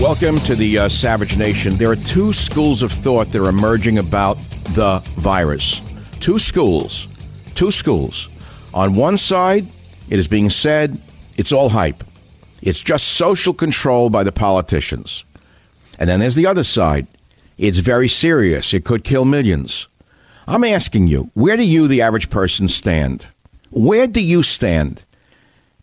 Welcome to the uh, Savage Nation. There are two schools of thought that are emerging about the virus. Two schools. Two schools. On one side, it is being said it's all hype. It's just social control by the politicians. And then there's the other side. It's very serious. It could kill millions. I'm asking you, where do you, the average person, stand? Where do you stand?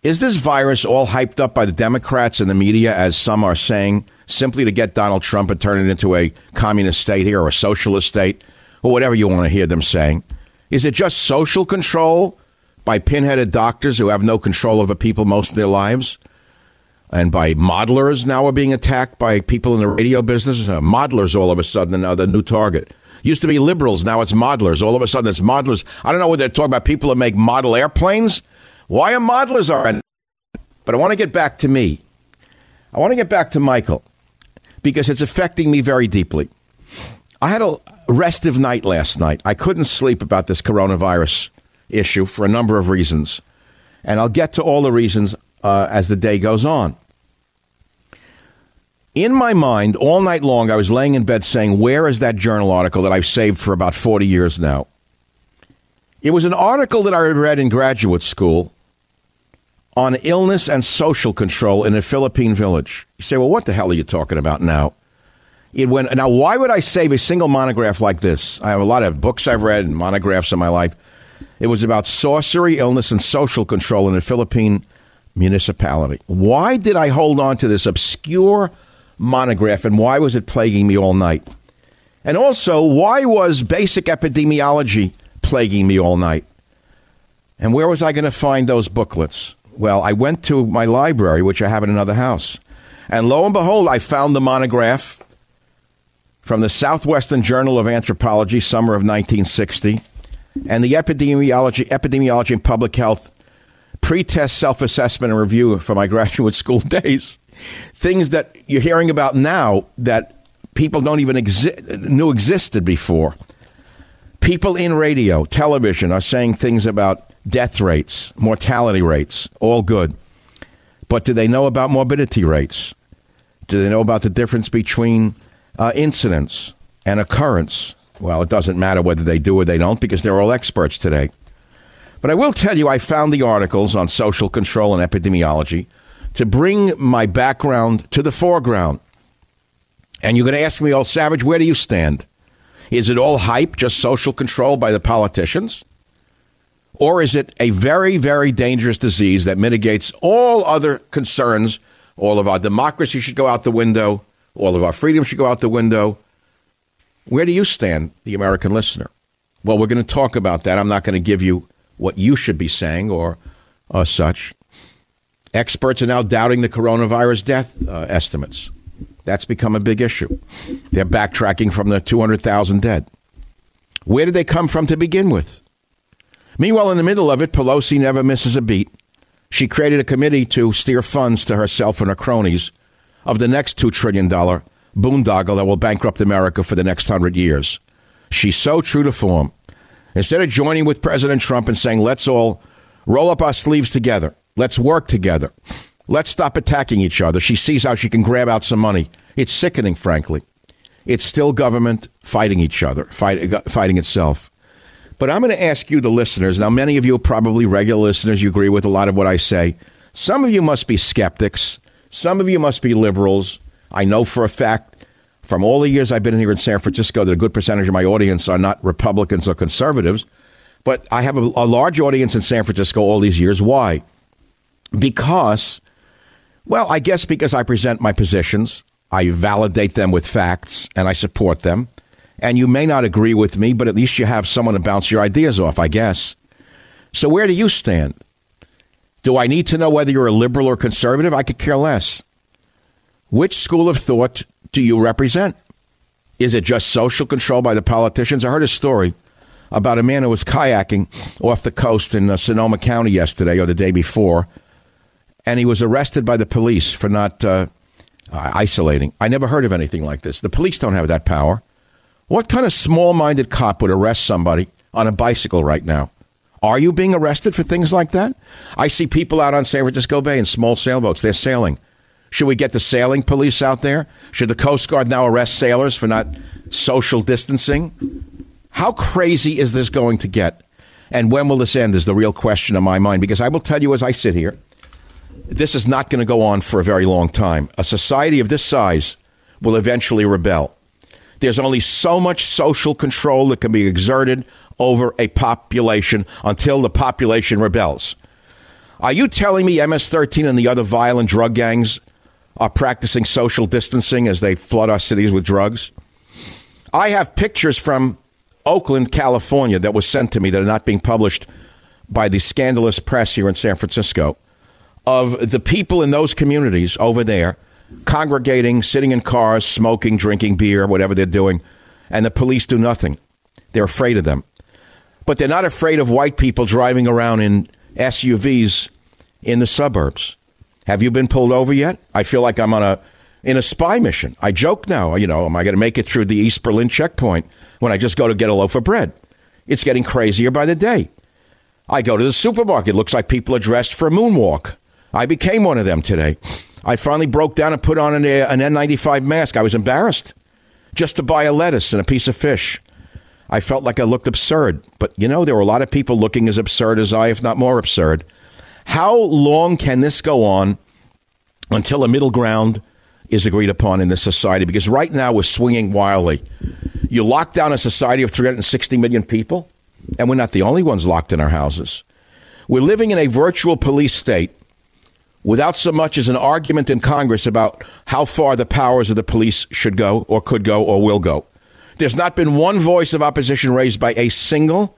Is this virus all hyped up by the Democrats and the media, as some are saying, simply to get Donald Trump and turn it into a communist state here or a socialist state or whatever you want to hear them saying? Is it just social control by pinheaded doctors who have no control over people most of their lives? And by modelers now are being attacked by people in the radio business? Uh, modelers all of a sudden are the new target. Used to be liberals, now it's modelers. All of a sudden it's modelers. I don't know what they're talking about people that make model airplanes. Why are modelers are? But I want to get back to me. I want to get back to Michael because it's affecting me very deeply. I had a restive night last night. I couldn't sleep about this coronavirus issue for a number of reasons. And I'll get to all the reasons uh, as the day goes on. In my mind, all night long, I was laying in bed saying, Where is that journal article that I've saved for about 40 years now? It was an article that I read in graduate school on illness and social control in a Philippine village. You say, well, what the hell are you talking about now? It went, now, why would I save a single monograph like this? I have a lot of books I've read and monographs in my life. It was about sorcery, illness, and social control in a Philippine municipality. Why did I hold on to this obscure monograph and why was it plaguing me all night? And also, why was basic epidemiology plaguing me all night? And where was I going to find those booklets? Well, I went to my library, which I have in another house. And lo and behold, I found the monograph from the Southwestern Journal of Anthropology, summer of 1960, and the Epidemiology, Epidemiology and Public Health pre-test self-assessment and review for my graduate school days. Things that you're hearing about now that people don't even exi- knew existed before. People in radio, television are saying things about death rates, mortality rates, all good. But do they know about morbidity rates? Do they know about the difference between uh, incidence and occurrence? Well, it doesn't matter whether they do or they don't because they're all experts today. But I will tell you, I found the articles on social control and epidemiology to bring my background to the foreground. And you're going to ask me, oh, Savage, where do you stand? Is it all hype, just social control by the politicians? Or is it a very, very dangerous disease that mitigates all other concerns? All of our democracy should go out the window. All of our freedom should go out the window. Where do you stand, the American listener? Well, we're going to talk about that. I'm not going to give you what you should be saying or uh, such. Experts are now doubting the coronavirus death uh, estimates. That's become a big issue. They're backtracking from the 200,000 dead. Where did they come from to begin with? Meanwhile, in the middle of it, Pelosi never misses a beat. She created a committee to steer funds to herself and her cronies of the next $2 trillion boondoggle that will bankrupt America for the next hundred years. She's so true to form. Instead of joining with President Trump and saying, let's all roll up our sleeves together, let's work together, let's stop attacking each other, she sees how she can grab out some money. It's sickening, frankly. It's still government fighting each other, fight, uh, fighting itself. But I'm going to ask you, the listeners. Now, many of you are probably regular listeners. You agree with a lot of what I say. Some of you must be skeptics. Some of you must be liberals. I know for a fact from all the years I've been here in San Francisco that a good percentage of my audience are not Republicans or conservatives. But I have a, a large audience in San Francisco all these years. Why? Because, well, I guess because I present my positions, I validate them with facts, and I support them and you may not agree with me, but at least you have someone to bounce your ideas off, I guess. So where do you stand? Do I need to know whether you're a liberal or conservative? I could care less. Which school of thought do you represent? Is it just social control by the politicians? I heard a story about a man who was kayaking off the coast in uh, Sonoma County yesterday or the day before, and he was arrested by the police for not uh, isolating. I never heard of anything like this. The police don't have that power. What kind of small minded cop would arrest somebody on a bicycle right now? Are you being arrested for things like that? I see people out on San Francisco Bay in small sailboats. They're sailing. Should we get the sailing police out there? Should the Coast Guard now arrest sailors for not social distancing? How crazy is this going to get? And when will this end is the real question in my mind. Because I will tell you as I sit here, this is not going to go on for a very long time. A society of this size will eventually rebel. There's only so much social control that can be exerted over a population until the population rebels. Are you telling me MS 13 and the other violent drug gangs are practicing social distancing as they flood our cities with drugs? I have pictures from Oakland, California that was sent to me that are not being published by the scandalous press here in San Francisco of the people in those communities over there congregating, sitting in cars, smoking, drinking beer, whatever they're doing, and the police do nothing. They're afraid of them. But they're not afraid of white people driving around in SUVs in the suburbs. Have you been pulled over yet? I feel like I'm on a in a spy mission. I joke now, you know, am I going to make it through the East Berlin checkpoint when I just go to get a loaf of bread? It's getting crazier by the day. I go to the supermarket. Looks like people are dressed for a moonwalk. I became one of them today. I finally broke down and put on an, uh, an N95 mask. I was embarrassed just to buy a lettuce and a piece of fish. I felt like I looked absurd. But, you know, there were a lot of people looking as absurd as I, if not more absurd. How long can this go on until a middle ground is agreed upon in this society? Because right now we're swinging wildly. You lock down a society of 360 million people, and we're not the only ones locked in our houses. We're living in a virtual police state without so much as an argument in Congress about how far the powers of the police should go or could go or will go. There's not been one voice of opposition raised by a single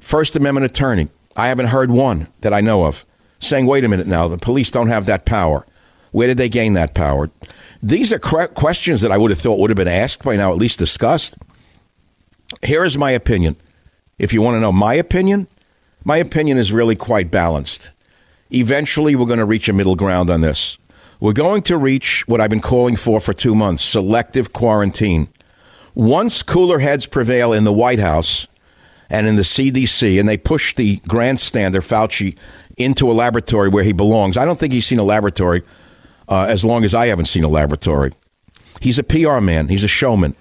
First Amendment attorney. I haven't heard one that I know of saying, wait a minute now, the police don't have that power. Where did they gain that power? These are questions that I would have thought would have been asked by now, at least discussed. Here is my opinion. If you want to know my opinion, my opinion is really quite balanced. Eventually, we're going to reach a middle ground on this. We're going to reach what I've been calling for for two months selective quarantine. Once cooler heads prevail in the White House and in the CDC, and they push the grandstander Fauci into a laboratory where he belongs, I don't think he's seen a laboratory uh, as long as I haven't seen a laboratory. He's a PR man, he's a showman.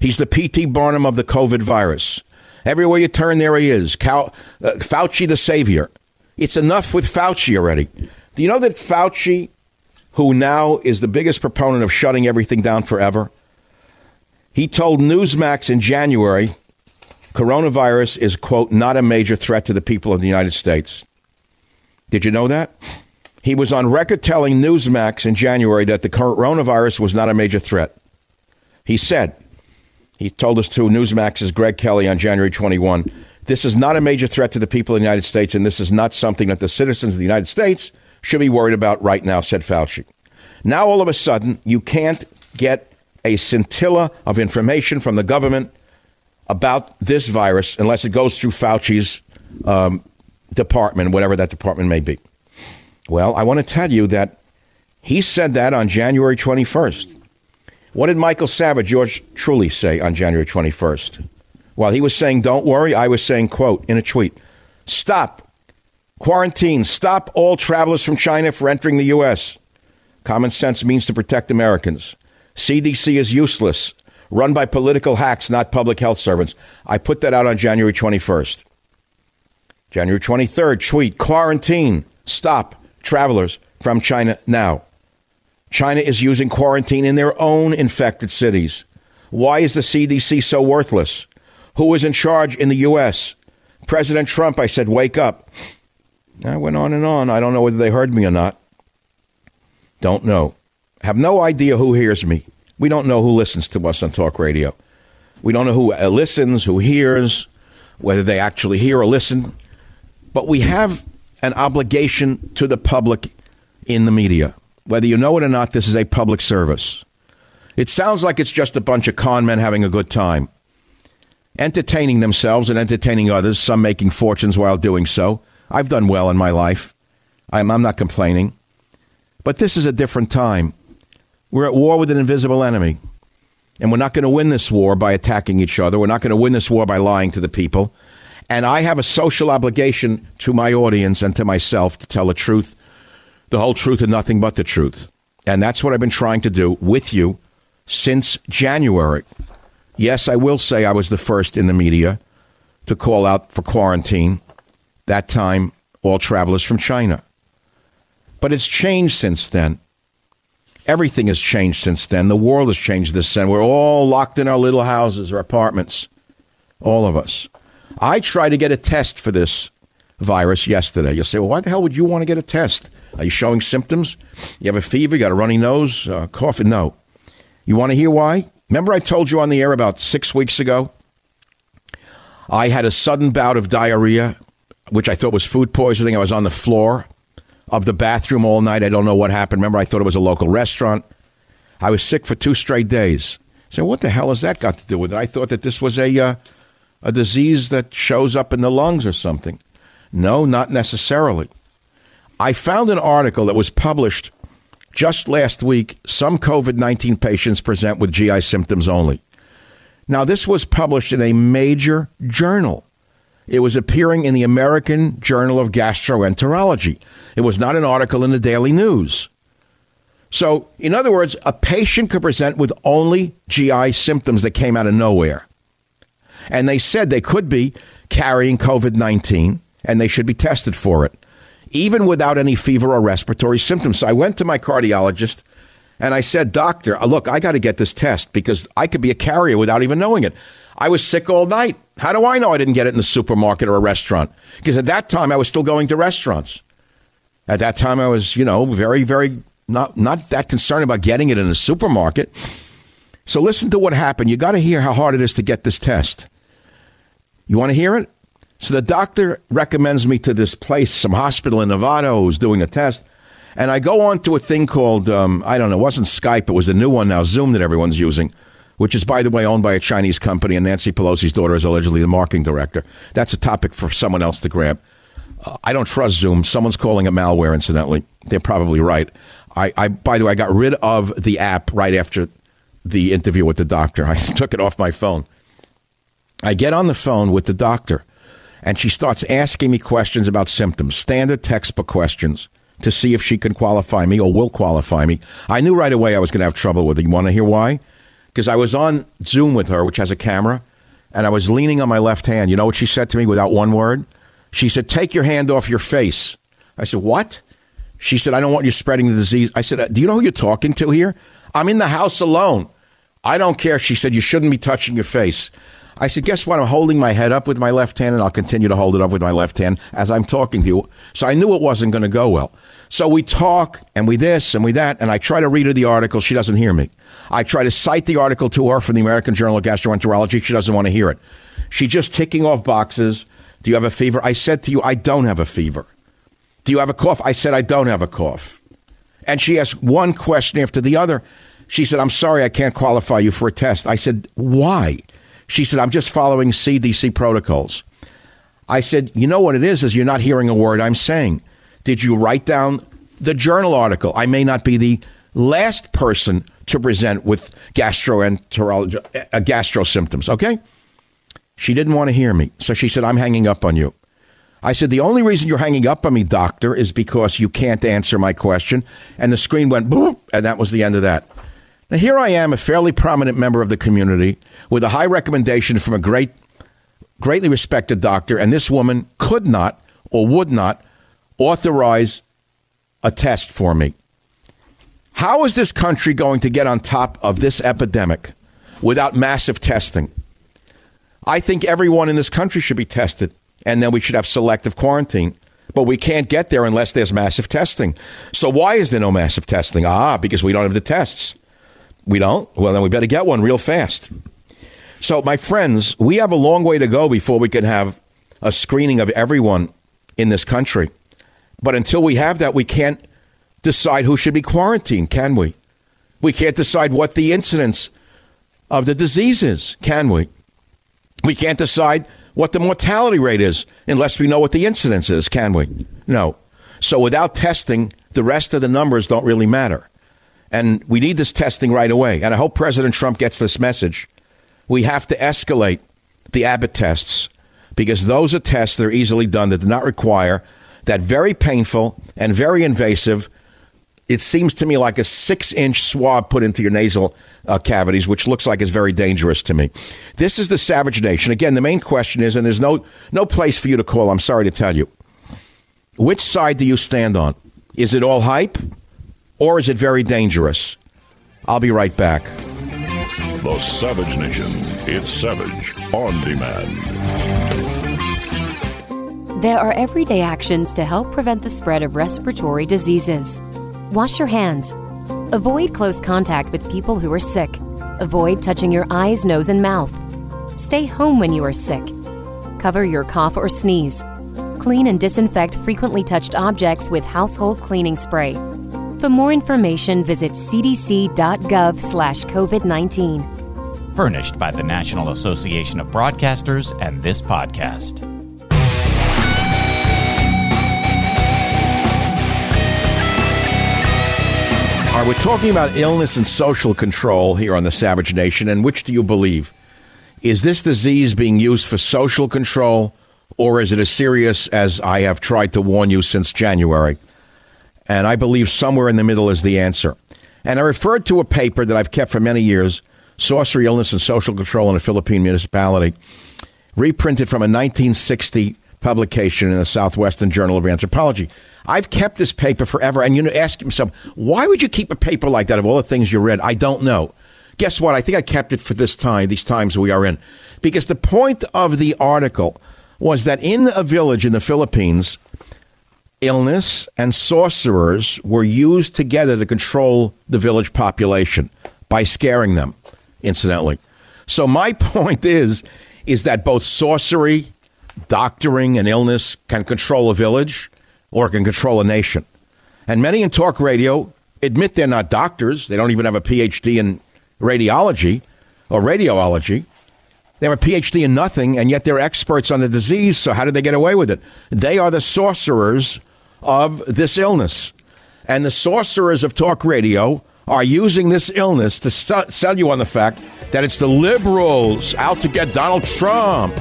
He's the P.T. Barnum of the COVID virus. Everywhere you turn, there he is. Uh, Fauci the savior. It's enough with Fauci already. Do you know that Fauci, who now is the biggest proponent of shutting everything down forever, he told Newsmax in January coronavirus is, quote, not a major threat to the people of the United States. Did you know that? He was on record telling Newsmax in January that the coronavirus was not a major threat. He said, he told us to Newsmax's Greg Kelly on January 21 this is not a major threat to the people of the United States, and this is not something that the citizens of the United States should be worried about right now, said Fauci. Now, all of a sudden, you can't get a scintilla of information from the government about this virus unless it goes through Fauci's um, department, whatever that department may be. Well, I want to tell you that he said that on January 21st. What did Michael Savage, George Truly, say on January 21st? While he was saying, don't worry, I was saying, quote, in a tweet, stop, quarantine, stop all travelers from China for entering the U.S. Common sense means to protect Americans. CDC is useless, run by political hacks, not public health servants. I put that out on January 21st. January 23rd, tweet, quarantine, stop travelers from China now. China is using quarantine in their own infected cities. Why is the CDC so worthless? Who is in charge in the U.S.? President Trump, I said, wake up. I went on and on. I don't know whether they heard me or not. Don't know. Have no idea who hears me. We don't know who listens to us on talk radio. We don't know who uh, listens, who hears, whether they actually hear or listen. But we have an obligation to the public in the media. Whether you know it or not, this is a public service. It sounds like it's just a bunch of con men having a good time, entertaining themselves and entertaining others, some making fortunes while doing so. I've done well in my life. I'm, I'm not complaining. But this is a different time. We're at war with an invisible enemy. And we're not going to win this war by attacking each other. We're not going to win this war by lying to the people. And I have a social obligation to my audience and to myself to tell the truth, the whole truth, and nothing but the truth. And that's what I've been trying to do with you since January. Yes, I will say I was the first in the media to call out for quarantine. That time, all travelers from China. But it's changed since then. Everything has changed since then. The world has changed since then. We're all locked in our little houses or apartments. All of us. I tried to get a test for this virus yesterday. You'll say, well, why the hell would you want to get a test? Are you showing symptoms? You have a fever? You got a runny nose? Uh, cough? No. You want to hear why? Remember, I told you on the air about six weeks ago? I had a sudden bout of diarrhea, which I thought was food poisoning. I was on the floor of the bathroom all night. I don't know what happened. Remember, I thought it was a local restaurant. I was sick for two straight days. So, what the hell has that got to do with it? I thought that this was a uh, a disease that shows up in the lungs or something. No, not necessarily. I found an article that was published just last week. Some COVID 19 patients present with GI symptoms only. Now, this was published in a major journal. It was appearing in the American Journal of Gastroenterology. It was not an article in the Daily News. So, in other words, a patient could present with only GI symptoms that came out of nowhere. And they said they could be carrying COVID 19 and they should be tested for it, even without any fever or respiratory symptoms. So I went to my cardiologist and I said, Doctor, uh, look, I got to get this test because I could be a carrier without even knowing it. I was sick all night. How do I know I didn't get it in the supermarket or a restaurant? Because at that time I was still going to restaurants. At that time I was, you know, very, very not not that concerned about getting it in the supermarket. So listen to what happened. You got to hear how hard it is to get this test. You want to hear it? So the doctor recommends me to this place, some hospital in Nevada who's doing a test. And I go on to a thing called, um, I don't know, it wasn't Skype, it was a new one now, Zoom that everyone's using which is, by the way, owned by a Chinese company, and Nancy Pelosi's daughter is allegedly the marketing director. That's a topic for someone else to grab. Uh, I don't trust Zoom. Someone's calling it malware, incidentally. They're probably right. I, I, by the way, I got rid of the app right after the interview with the doctor. I took it off my phone. I get on the phone with the doctor, and she starts asking me questions about symptoms, standard textbook questions, to see if she can qualify me or will qualify me. I knew right away I was going to have trouble with it. You want to hear why? because I was on Zoom with her, which has a camera, and I was leaning on my left hand. You know what she said to me without one word? She said, Take your hand off your face. I said, What? She said, I don't want you spreading the disease. I said, uh, Do you know who you're talking to here? I'm in the house alone. I don't care. She said, You shouldn't be touching your face. I said, Guess what? I'm holding my head up with my left hand, and I'll continue to hold it up with my left hand as I'm talking to you. So I knew it wasn't going to go well. So we talk, and we this, and we that, and I try to read her the article. She doesn't hear me. I try to cite the article to her from the American Journal of Gastroenterology. She doesn't want to hear it. She's just ticking off boxes. Do you have a fever? I said to you, I don't have a fever. Do you have a cough? I said, I don't have a cough. And she asked one question after the other. She said, I'm sorry, I can't qualify you for a test. I said, Why? She said, I'm just following CDC protocols. I said, You know what it is, is you're not hearing a word I'm saying. Did you write down the journal article? I may not be the last person to present with gastroenterology, uh, gastro symptoms, okay? She didn't want to hear me. So she said, I'm hanging up on you. I said, The only reason you're hanging up on me, doctor, is because you can't answer my question. And the screen went boom, and that was the end of that. Now, here I am, a fairly prominent member of the community with a high recommendation from a great, greatly respected doctor, and this woman could not or would not authorize a test for me. How is this country going to get on top of this epidemic without massive testing? I think everyone in this country should be tested, and then we should have selective quarantine. But we can't get there unless there's massive testing. So, why is there no massive testing? Ah, because we don't have the tests. We don't? Well, then we better get one real fast. So, my friends, we have a long way to go before we can have a screening of everyone in this country. But until we have that, we can't decide who should be quarantined, can we? We can't decide what the incidence of the disease is, can we? We can't decide what the mortality rate is unless we know what the incidence is, can we? No. So without testing, the rest of the numbers don't really matter. And we need this testing right away. And I hope President Trump gets this message. We have to escalate the Abbott tests because those are tests that are easily done that do not require that very painful and very invasive. It seems to me like a six inch swab put into your nasal uh, cavities, which looks like is very dangerous to me. This is the Savage Nation. Again, the main question is, and there's no, no place for you to call, I'm sorry to tell you. Which side do you stand on? Is it all hype or is it very dangerous? I'll be right back. The Savage Nation. It's Savage on demand. There are everyday actions to help prevent the spread of respiratory diseases. Wash your hands. Avoid close contact with people who are sick. Avoid touching your eyes, nose, and mouth. Stay home when you are sick. Cover your cough or sneeze. Clean and disinfect frequently touched objects with household cleaning spray. For more information, visit cdc.gov/covid19. Furnished by the National Association of Broadcasters and this podcast. All right, we're talking about illness and social control here on the Savage Nation, and which do you believe? Is this disease being used for social control, or is it as serious as I have tried to warn you since January? And I believe somewhere in the middle is the answer. And I referred to a paper that I've kept for many years Sorcery, Illness, and Social Control in a Philippine Municipality, reprinted from a 1960 publication in the Southwestern Journal of Anthropology. I've kept this paper forever, and you know, ask yourself, why would you keep a paper like that of all the things you read? I don't know. Guess what? I think I kept it for this time, these times we are in, because the point of the article was that in a village in the Philippines, illness and sorcerers were used together to control the village population by scaring them, incidentally. So my point is is that both sorcery, doctoring and illness can control a village or can control a nation. And many in talk radio admit they're not doctors. They don't even have a PhD in radiology or radiology. They have a PhD in nothing, and yet they're experts on the disease. So, how did they get away with it? They are the sorcerers of this illness. And the sorcerers of talk radio are using this illness to sell you on the fact that it's the liberals out to get Donald Trump.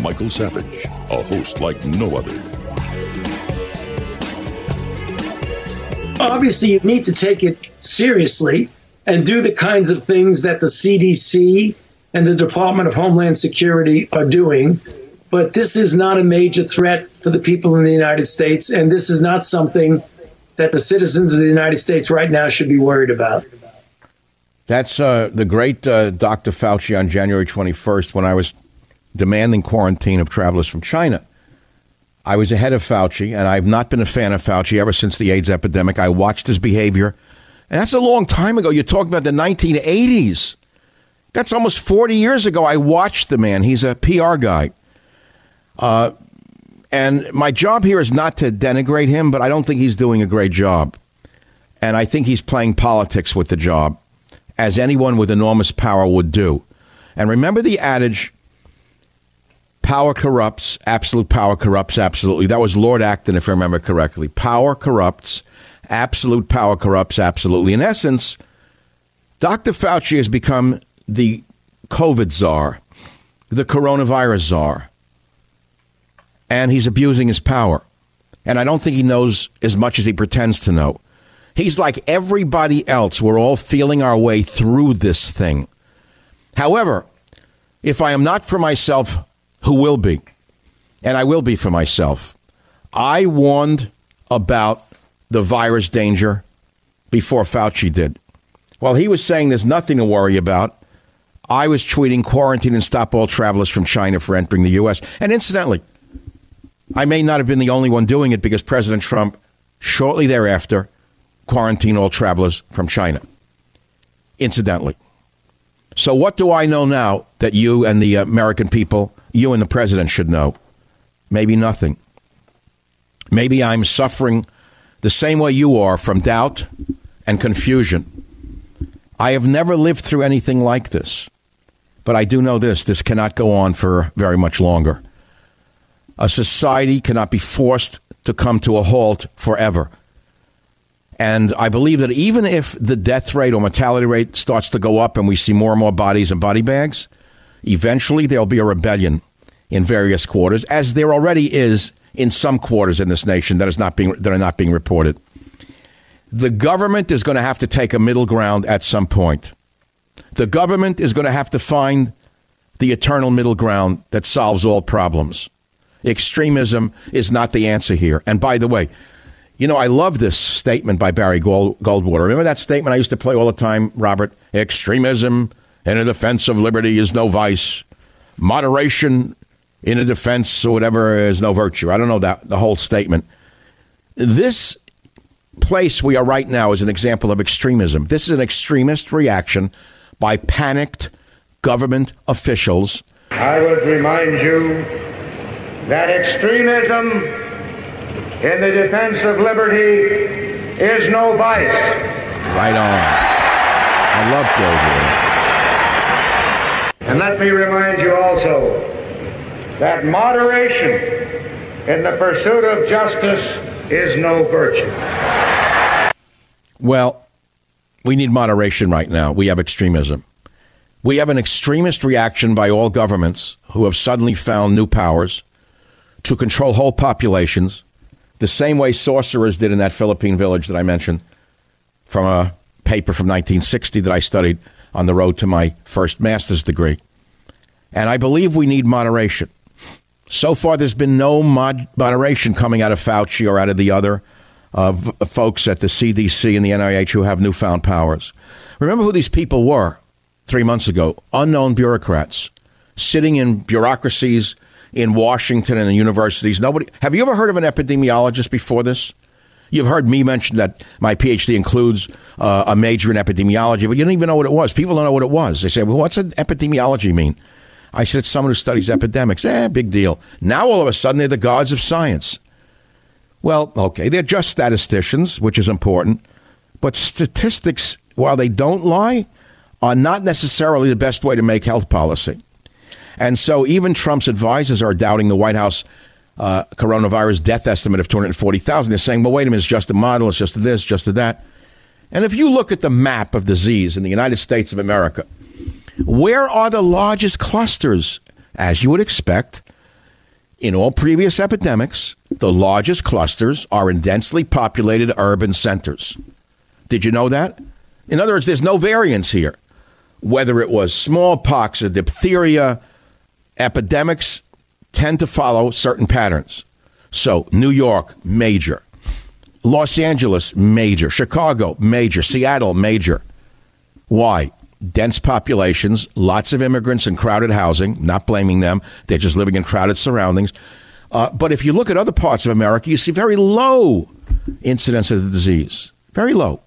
Michael Savage, a host like no other. Obviously, you need to take it seriously and do the kinds of things that the CDC and the Department of Homeland Security are doing. But this is not a major threat for the people in the United States, and this is not something that the citizens of the United States right now should be worried about. That's uh, the great uh, Dr. Fauci on January 21st when I was demanding quarantine of travelers from China. I was ahead of Fauci, and I've not been a fan of Fauci ever since the AIDS epidemic. I watched his behavior, and that's a long time ago. You're talking about the 1980s. That's almost 40 years ago. I watched the man. He's a PR guy. Uh, and my job here is not to denigrate him, but I don't think he's doing a great job. And I think he's playing politics with the job, as anyone with enormous power would do. And remember the adage power corrupts, absolute power corrupts absolutely. That was Lord Acton, if I remember correctly. Power corrupts, absolute power corrupts absolutely. In essence, Dr. Fauci has become the COVID czar, the coronavirus czar and he's abusing his power. And I don't think he knows as much as he pretends to know. He's like everybody else. We're all feeling our way through this thing. However, if I am not for myself, who will be? And I will be for myself. I warned about the virus danger before Fauci did. While he was saying there's nothing to worry about, I was tweeting quarantine and stop all travelers from China for entering the U.S. And incidentally, I may not have been the only one doing it because President Trump, shortly thereafter, quarantined all travelers from China. Incidentally. So, what do I know now that you and the American people, you and the president should know? Maybe nothing. Maybe I'm suffering the same way you are from doubt and confusion. I have never lived through anything like this. But I do know this this cannot go on for very much longer. A society cannot be forced to come to a halt forever. And I believe that even if the death rate or mortality rate starts to go up and we see more and more bodies and body bags, eventually there'll be a rebellion in various quarters, as there already is in some quarters in this nation that is not being that are not being reported. The government is going to have to take a middle ground at some point. The government is going to have to find the eternal middle ground that solves all problems. Extremism is not the answer here. And by the way, you know, I love this statement by Barry Gold- Goldwater. Remember that statement I used to play all the time, Robert? Extremism in a defense of liberty is no vice. Moderation in a defense or whatever is no virtue. I don't know that the whole statement. This place we are right now is an example of extremism. This is an extremist reaction by panicked government officials. I would remind you that extremism in the defense of liberty is no vice. Right on. I love Goldwater. And let me remind you also that moderation in the pursuit of justice is no virtue. Well, we need moderation right now. We have extremism. We have an extremist reaction by all governments who have suddenly found new powers to control whole populations, the same way sorcerers did in that Philippine village that I mentioned from a paper from 1960 that I studied on the road to my first master's degree. And I believe we need moderation. So far, there's been no mod- moderation coming out of Fauci or out of the other uh, v- folks at the CDC and the NIH who have newfound powers. Remember who these people were three months ago unknown bureaucrats sitting in bureaucracies in Washington and the universities. Nobody. Have you ever heard of an epidemiologist before this? You've heard me mention that my PhD includes uh, a major in epidemiology, but you don't even know what it was. People don't know what it was. They say, well, what's an epidemiology mean? I said, someone who studies epidemics. Eh, big deal. Now all of a sudden they're the gods of science. Well, okay, they're just statisticians, which is important. But statistics, while they don't lie, are not necessarily the best way to make health policy. And so even Trump's advisors are doubting the White House uh, coronavirus death estimate of 240,000. They're saying, well, wait a minute, it's just a model, it's just this, just that. And if you look at the map of disease in the United States of America, where are the largest clusters? As you would expect, in all previous epidemics, the largest clusters are in densely populated urban centers. Did you know that? In other words, there's no variance here. Whether it was smallpox or diphtheria, epidemics tend to follow certain patterns. So, New York, major. Los Angeles, major. Chicago, major. Seattle, major. Why? Dense populations, lots of immigrants and crowded housing. Not blaming them. They're just living in crowded surroundings. Uh, but if you look at other parts of America, you see very low incidence of the disease. Very low.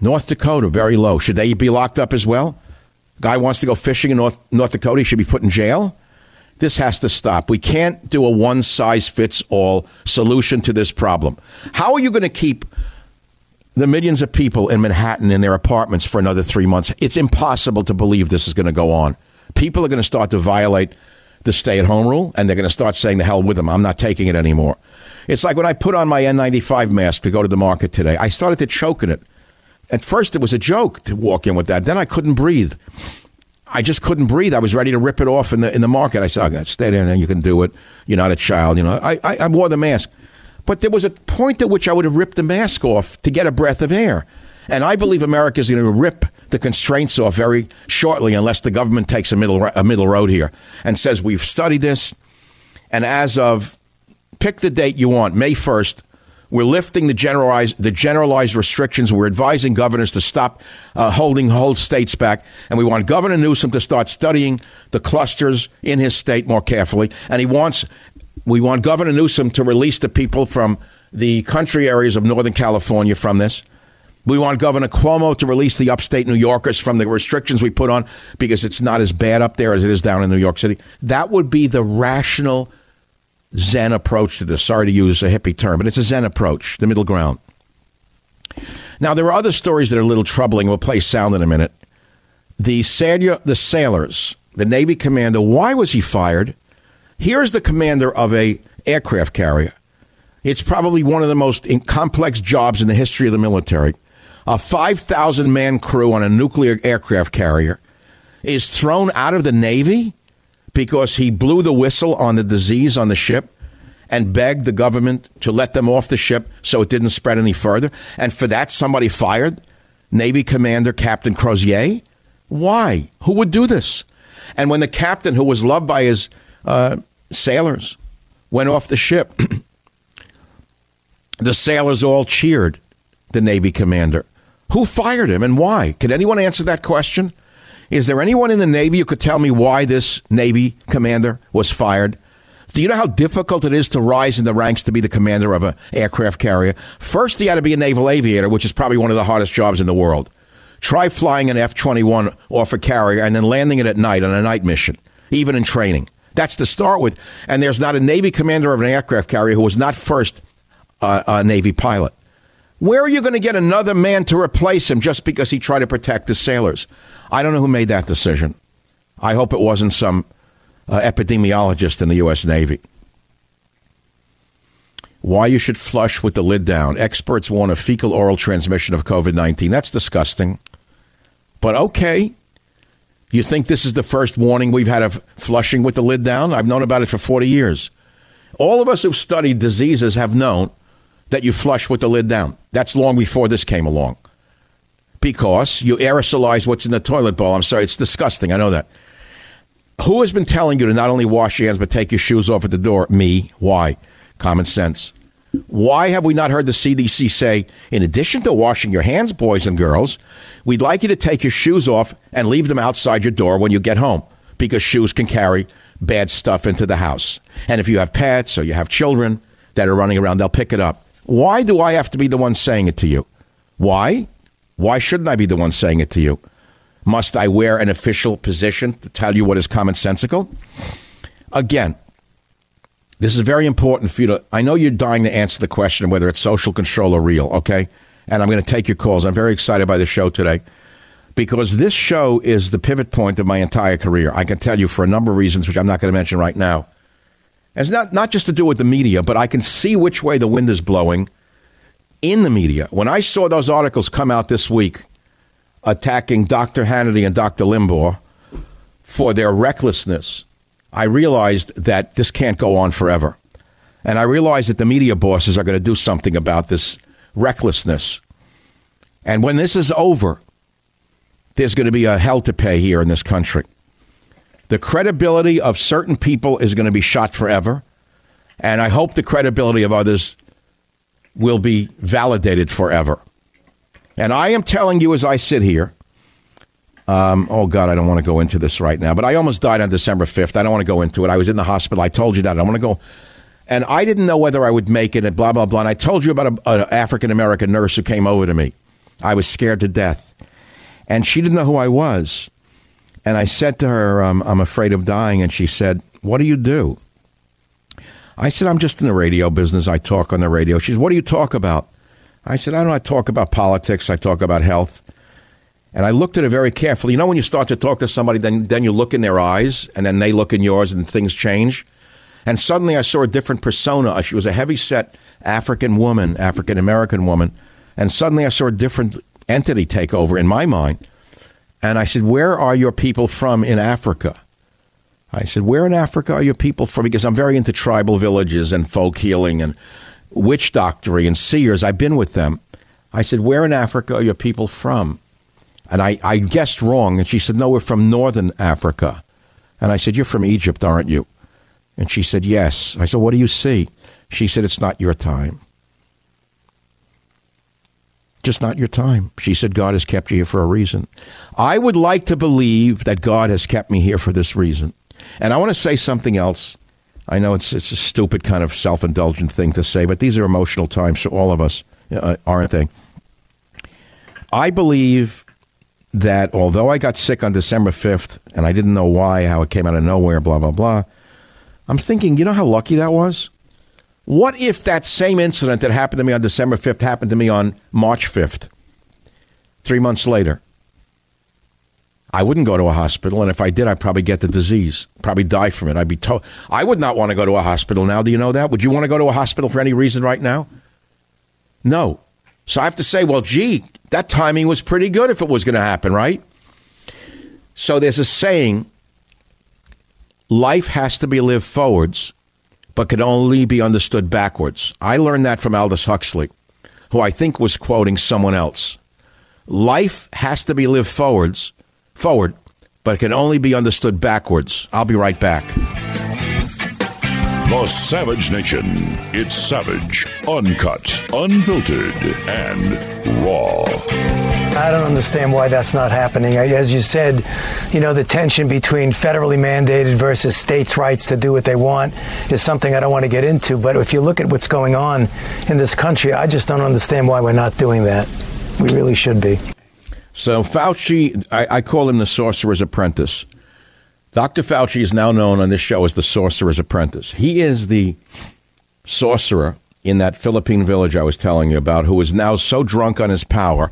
North Dakota, very low. Should they be locked up as well? Guy wants to go fishing in North, North Dakota, he should be put in jail? This has to stop. We can't do a one size fits all solution to this problem. How are you going to keep the millions of people in Manhattan in their apartments for another three months? It's impossible to believe this is going to go on. People are going to start to violate the stay at home rule and they're going to start saying, the hell with them. I'm not taking it anymore. It's like when I put on my N95 mask to go to the market today, I started to choke in it. At first, it was a joke to walk in with that. Then I couldn't breathe. I just couldn't breathe. I was ready to rip it off in the in the market. I said, "Okay, stay there, and you can do it. You're not a child." You know, I, I, I wore the mask, but there was a point at which I would have ripped the mask off to get a breath of air. And I believe America is going to rip the constraints off very shortly, unless the government takes a middle a middle road here and says we've studied this, and as of pick the date you want, May first, we're lifting the generalized the generalized restrictions. We're advising governors to stop uh, holding whole states back, and we want Governor Newsom to start studying the clusters in his state more carefully. And he wants we want Governor Newsom to release the people from the country areas of Northern California from this. We want Governor Cuomo to release the upstate New Yorkers from the restrictions we put on because it's not as bad up there as it is down in New York City. That would be the rational Zen approach to this. Sorry to use a hippie term, but it's a Zen approach, the middle ground. Now, there are other stories that are a little troubling. We'll play sound in a minute. The, sailor, the sailors, the Navy commander, why was he fired? Here's the commander of a aircraft carrier. It's probably one of the most complex jobs in the history of the military. A 5,000 man crew on a nuclear aircraft carrier is thrown out of the Navy because he blew the whistle on the disease on the ship and begged the government to let them off the ship so it didn't spread any further. And for that, somebody fired Navy Commander Captain Crozier. Why? Who would do this? And when the captain, who was loved by his uh, sailors, went off the ship, the sailors all cheered the Navy commander. Who fired him and why? Can anyone answer that question? Is there anyone in the Navy who could tell me why this Navy commander was fired? Do you know how difficult it is to rise in the ranks to be the commander of an aircraft carrier? First, he had to be a naval aviator, which is probably one of the hardest jobs in the world. Try flying an F 21 off a carrier and then landing it at night on a night mission, even in training. That's to start with. And there's not a Navy commander of an aircraft carrier who was not first uh, a Navy pilot. Where are you going to get another man to replace him just because he tried to protect the sailors? I don't know who made that decision. I hope it wasn't some uh, epidemiologist in the U.S. Navy. Why you should flush with the lid down. Experts warn of fecal oral transmission of COVID 19. That's disgusting. But okay. You think this is the first warning we've had of flushing with the lid down? I've known about it for 40 years. All of us who've studied diseases have known that you flush with the lid down. That's long before this came along. Because you aerosolize what's in the toilet bowl. I'm sorry, it's disgusting. I know that. Who has been telling you to not only wash your hands but take your shoes off at the door? Me. Why? Common sense. Why have we not heard the CDC say, in addition to washing your hands, boys and girls, we'd like you to take your shoes off and leave them outside your door when you get home because shoes can carry bad stuff into the house. And if you have pets or you have children that are running around, they'll pick it up. Why do I have to be the one saying it to you? Why? Why shouldn't I be the one saying it to you? Must I wear an official position to tell you what is commonsensical? Again, this is very important for you to. I know you're dying to answer the question whether it's social control or real, okay? And I'm going to take your calls. I'm very excited by the show today because this show is the pivot point of my entire career. I can tell you for a number of reasons, which I'm not going to mention right now. It's not, not just to do with the media, but I can see which way the wind is blowing in the media. When I saw those articles come out this week attacking Dr. Hannity and Dr. Limbaugh for their recklessness, I realized that this can't go on forever. And I realized that the media bosses are going to do something about this recklessness. And when this is over, there's going to be a hell to pay here in this country. The credibility of certain people is going to be shot forever. And I hope the credibility of others will be validated forever. And I am telling you as I sit here, um, oh God, I don't want to go into this right now, but I almost died on December 5th. I don't want to go into it. I was in the hospital. I told you that. I don't want to go. And I didn't know whether I would make it and blah, blah, blah. And I told you about an African American nurse who came over to me. I was scared to death. And she didn't know who I was. And I said to her, um, I'm afraid of dying. And she said, What do you do? I said, I'm just in the radio business. I talk on the radio. She said, What do you talk about? I said, I don't. I talk about politics. I talk about health. And I looked at her very carefully. You know, when you start to talk to somebody, then, then you look in their eyes, and then they look in yours, and things change. And suddenly I saw a different persona. She was a heavy set African woman, African American woman. And suddenly I saw a different entity take over in my mind. And I said, Where are your people from in Africa? I said, Where in Africa are your people from? Because I'm very into tribal villages and folk healing and witch doctory and seers. I've been with them. I said, Where in Africa are your people from? And I, I guessed wrong. And she said, No, we're from northern Africa. And I said, You're from Egypt, aren't you? And she said, Yes. I said, What do you see? She said, It's not your time. Just not your time. She said, God has kept you here for a reason. I would like to believe that God has kept me here for this reason. And I want to say something else. I know it's, it's a stupid kind of self indulgent thing to say, but these are emotional times for all of us, uh, aren't they? I believe that although I got sick on December 5th and I didn't know why, how it came out of nowhere, blah, blah, blah, I'm thinking, you know how lucky that was? What if that same incident that happened to me on December 5th happened to me on March 5th, three months later? I wouldn't go to a hospital, and if I did, I'd probably get the disease, probably die from it. I'd be told. I would not want to go to a hospital now. Do you know that? Would you want to go to a hospital for any reason right now? No. So I have to say, well, gee, that timing was pretty good if it was going to happen, right? So there's a saying life has to be lived forwards, but could only be understood backwards. I learned that from Aldous Huxley, who I think was quoting someone else. Life has to be lived forwards, forward, but it can only be understood backwards. I'll be right back. The Savage Nation. It's savage, uncut, unfiltered, and raw. I don't understand why that's not happening. As you said, you know, the tension between federally mandated versus states' rights to do what they want is something I don't want to get into. But if you look at what's going on in this country, I just don't understand why we're not doing that. We really should be. So Fauci, I, I call him the sorcerer's apprentice. Dr. Fauci is now known on this show as the sorcerer's apprentice. He is the sorcerer in that Philippine village I was telling you about who is now so drunk on his power.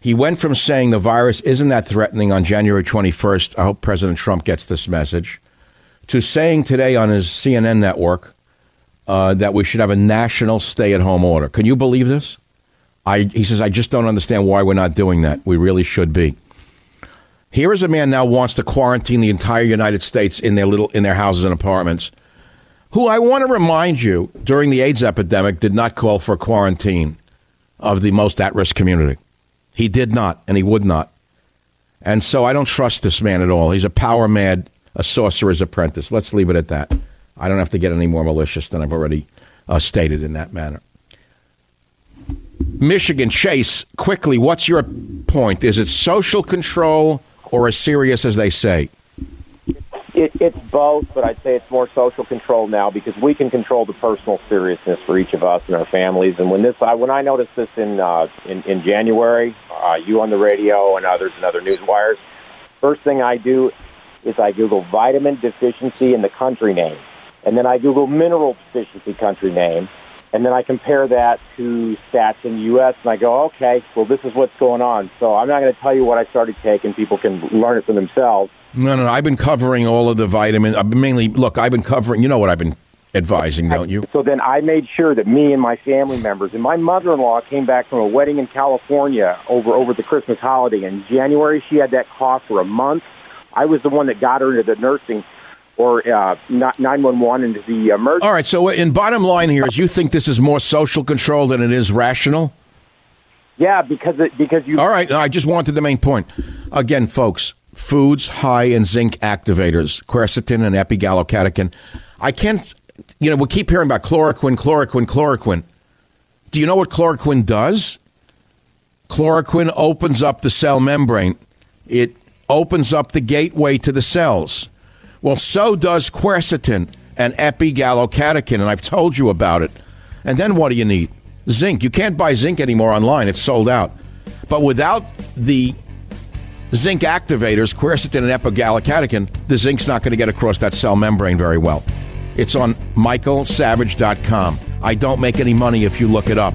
He went from saying the virus isn't that threatening on January 21st. I hope President Trump gets this message. To saying today on his CNN network uh, that we should have a national stay at home order. Can you believe this? I, he says, I just don't understand why we're not doing that. We really should be. Here is a man now wants to quarantine the entire United States in their little in their houses and apartments. Who I want to remind you during the AIDS epidemic did not call for quarantine of the most at-risk community. He did not, and he would not. And so I don't trust this man at all. He's a power mad, a sorcerer's apprentice. Let's leave it at that. I don't have to get any more malicious than I've already uh, stated in that manner. Michigan Chase, quickly, what's your point? Is it social control or as serious as they say? It, it's both, but I'd say it's more social control now because we can control the personal seriousness for each of us and our families. And when this, I, when I noticed this in uh, in, in January, uh, you on the radio and others and other news wires, first thing I do is I Google vitamin deficiency in the country name, and then I Google mineral deficiency country name, and then I compare that to stats in the U.S. and I go, okay, well, this is what's going on. So I'm not going to tell you what I started taking. People can learn it for themselves. No, no, no. I've been covering all of the vitamins. I've uh, been mainly, look, I've been covering, you know what I've been advising, don't you? So then I made sure that me and my family members and my mother-in-law came back from a wedding in California over over the Christmas holiday in January. She had that cough for a month. I was the one that got her into the nursing or uh, 911 into the emergency. All right. So, in bottom line here is, you think this is more social control than it is rational? Yeah, because it, because you. All right. I just wanted the main point. Again, folks, foods high in zinc activators, quercetin and epigallocatechin. I can't. You know, we keep hearing about chloroquine, chloroquine, chloroquine. Do you know what chloroquine does? Chloroquine opens up the cell membrane. It opens up the gateway to the cells. Well, so does quercetin and epigallocatechin, and I've told you about it. And then what do you need? Zinc. You can't buy zinc anymore online, it's sold out. But without the zinc activators, quercetin and epigallocatechin, the zinc's not going to get across that cell membrane very well. It's on michaelsavage.com. I don't make any money if you look it up.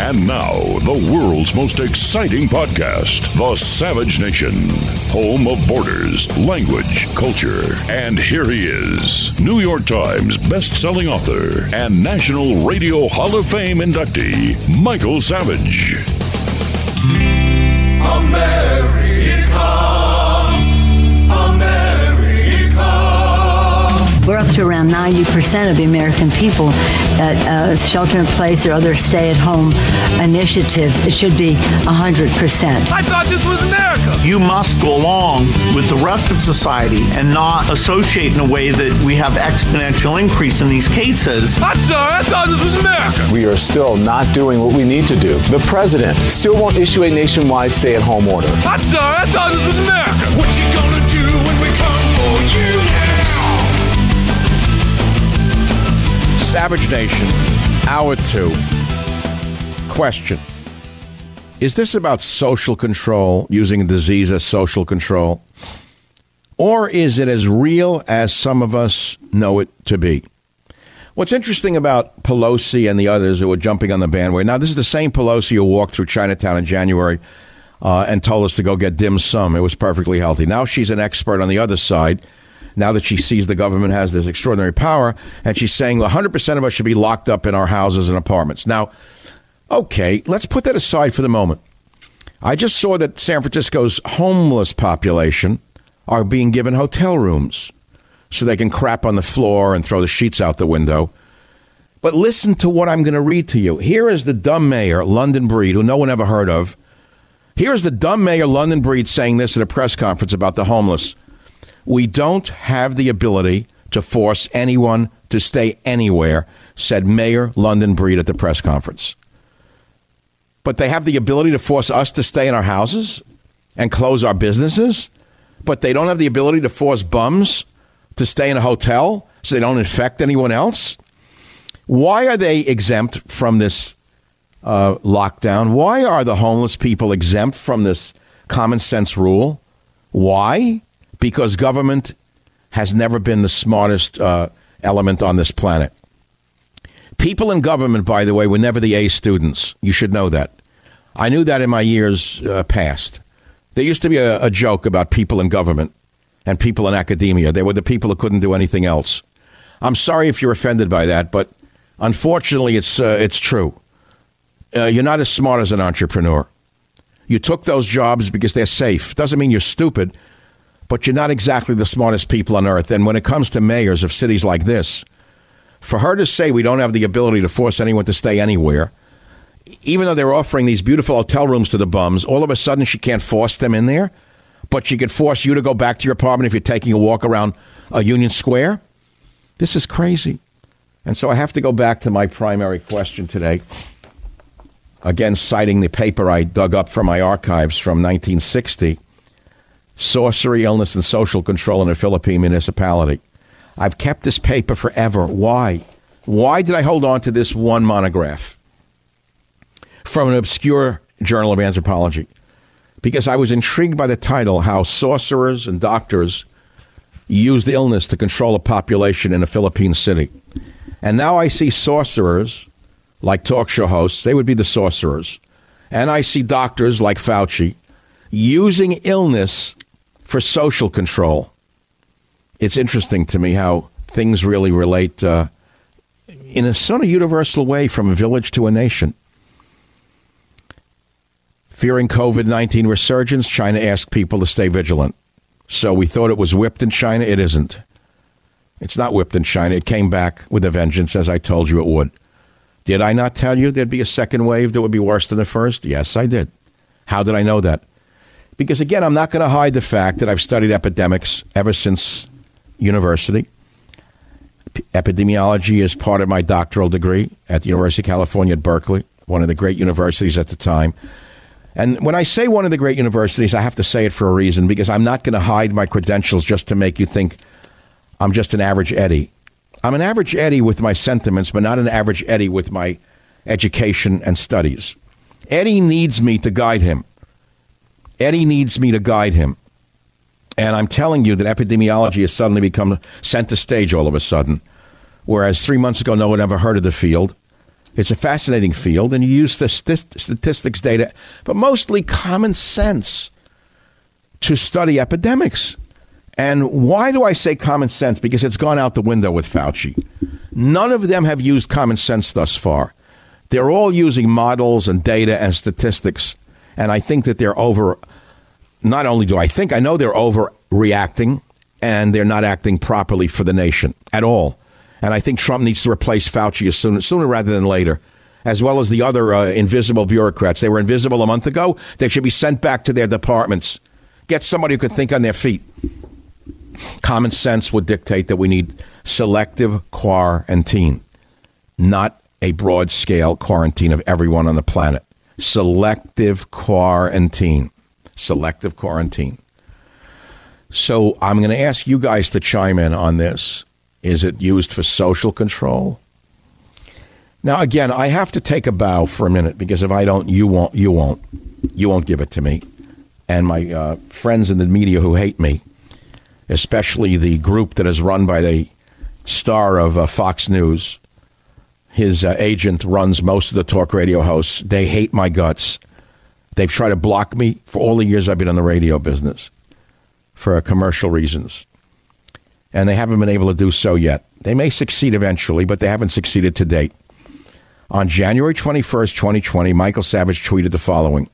And now, the world's most exciting podcast, The Savage Nation, home of borders, language, culture. And here he is, New York Times best-selling author and National Radio Hall of Fame inductee, Michael Savage. America, up to around 90% of the American people at uh, shelter in place or other stay at home initiatives. It should be 100%. I thought this was America. You must go along with the rest of society and not associate in a way that we have exponential increase in these cases. I'm sorry, I thought this was America. We are still not doing what we need to do. The president still won't issue a nationwide stay at home order. I'm sorry, I thought this was America. What you gonna do when we come for you Savage Nation, hour two. Question Is this about social control, using disease as social control? Or is it as real as some of us know it to be? What's interesting about Pelosi and the others who were jumping on the bandwagon, now, this is the same Pelosi who walked through Chinatown in January uh, and told us to go get dim sum. It was perfectly healthy. Now she's an expert on the other side. Now that she sees the government has this extraordinary power, and she's saying 100% of us should be locked up in our houses and apartments. Now, okay, let's put that aside for the moment. I just saw that San Francisco's homeless population are being given hotel rooms so they can crap on the floor and throw the sheets out the window. But listen to what I'm going to read to you. Here is the dumb mayor, London Breed, who no one ever heard of. Here's the dumb mayor, London Breed, saying this at a press conference about the homeless. We don't have the ability to force anyone to stay anywhere, said Mayor London Breed at the press conference. But they have the ability to force us to stay in our houses and close our businesses, but they don't have the ability to force bums to stay in a hotel so they don't infect anyone else. Why are they exempt from this uh, lockdown? Why are the homeless people exempt from this common sense rule? Why? Because government has never been the smartest uh, element on this planet. People in government, by the way, were never the A students. You should know that. I knew that in my years uh, past. There used to be a, a joke about people in government and people in academia. They were the people who couldn't do anything else. I'm sorry if you're offended by that, but unfortunately, it's uh, it's true. Uh, you're not as smart as an entrepreneur. You took those jobs because they're safe. Doesn't mean you're stupid, but you're not exactly the smartest people on earth. And when it comes to mayors of cities like this, for her to say we don't have the ability to force anyone to stay anywhere, even though they're offering these beautiful hotel rooms to the bums, all of a sudden she can't force them in there, but she could force you to go back to your apartment if you're taking a walk around a Union Square. This is crazy. And so I have to go back to my primary question today. Again, citing the paper I dug up from my archives from 1960 Sorcery, Illness, and Social Control in a Philippine Municipality. I've kept this paper forever. Why? Why did I hold on to this one monograph from an obscure journal of anthropology? Because I was intrigued by the title How Sorcerers and Doctors Used Illness to Control a Population in a Philippine City. And now I see sorcerers like talk show hosts, they would be the sorcerers. And I see doctors like Fauci using illness for social control. It's interesting to me how things really relate uh, in a sort of universal way from a village to a nation. Fearing COVID 19 resurgence, China asked people to stay vigilant. So we thought it was whipped in China. It isn't. It's not whipped in China. It came back with a vengeance, as I told you it would. Did I not tell you there'd be a second wave that would be worse than the first? Yes, I did. How did I know that? Because again, I'm not going to hide the fact that I've studied epidemics ever since university. Epidemiology is part of my doctoral degree at the University of California at Berkeley, one of the great universities at the time. And when I say one of the great universities, I have to say it for a reason because I'm not going to hide my credentials just to make you think I'm just an average Eddie. I'm an average Eddie with my sentiments, but not an average Eddie with my education and studies. Eddie needs me to guide him. Eddie needs me to guide him. And I'm telling you that epidemiology has suddenly become center stage all of a sudden. Whereas three months ago, no one ever heard of the field. It's a fascinating field, and you use the statistics data, but mostly common sense to study epidemics. And why do I say common sense? Because it's gone out the window with Fauci. None of them have used common sense thus far. They're all using models and data and statistics. And I think that they're over, not only do I think, I know they're overreacting and they're not acting properly for the nation at all. And I think Trump needs to replace Fauci as soon, sooner rather than later, as well as the other uh, invisible bureaucrats. They were invisible a month ago. They should be sent back to their departments. Get somebody who can think on their feet. Common sense would dictate that we need selective quarantine, not a broad scale quarantine of everyone on the planet. Selective quarantine. Selective quarantine. So I'm going to ask you guys to chime in on this. Is it used for social control? Now, again, I have to take a bow for a minute because if I don't, you won't. You won't. You won't give it to me. And my uh, friends in the media who hate me, especially the group that is run by the star of uh, Fox News, his uh, agent runs most of the talk radio hosts. They hate my guts. They've tried to block me for all the years I've been in the radio business for commercial reasons. And they haven't been able to do so yet. They may succeed eventually, but they haven't succeeded to date. On January 21st, 2020, Michael Savage tweeted the following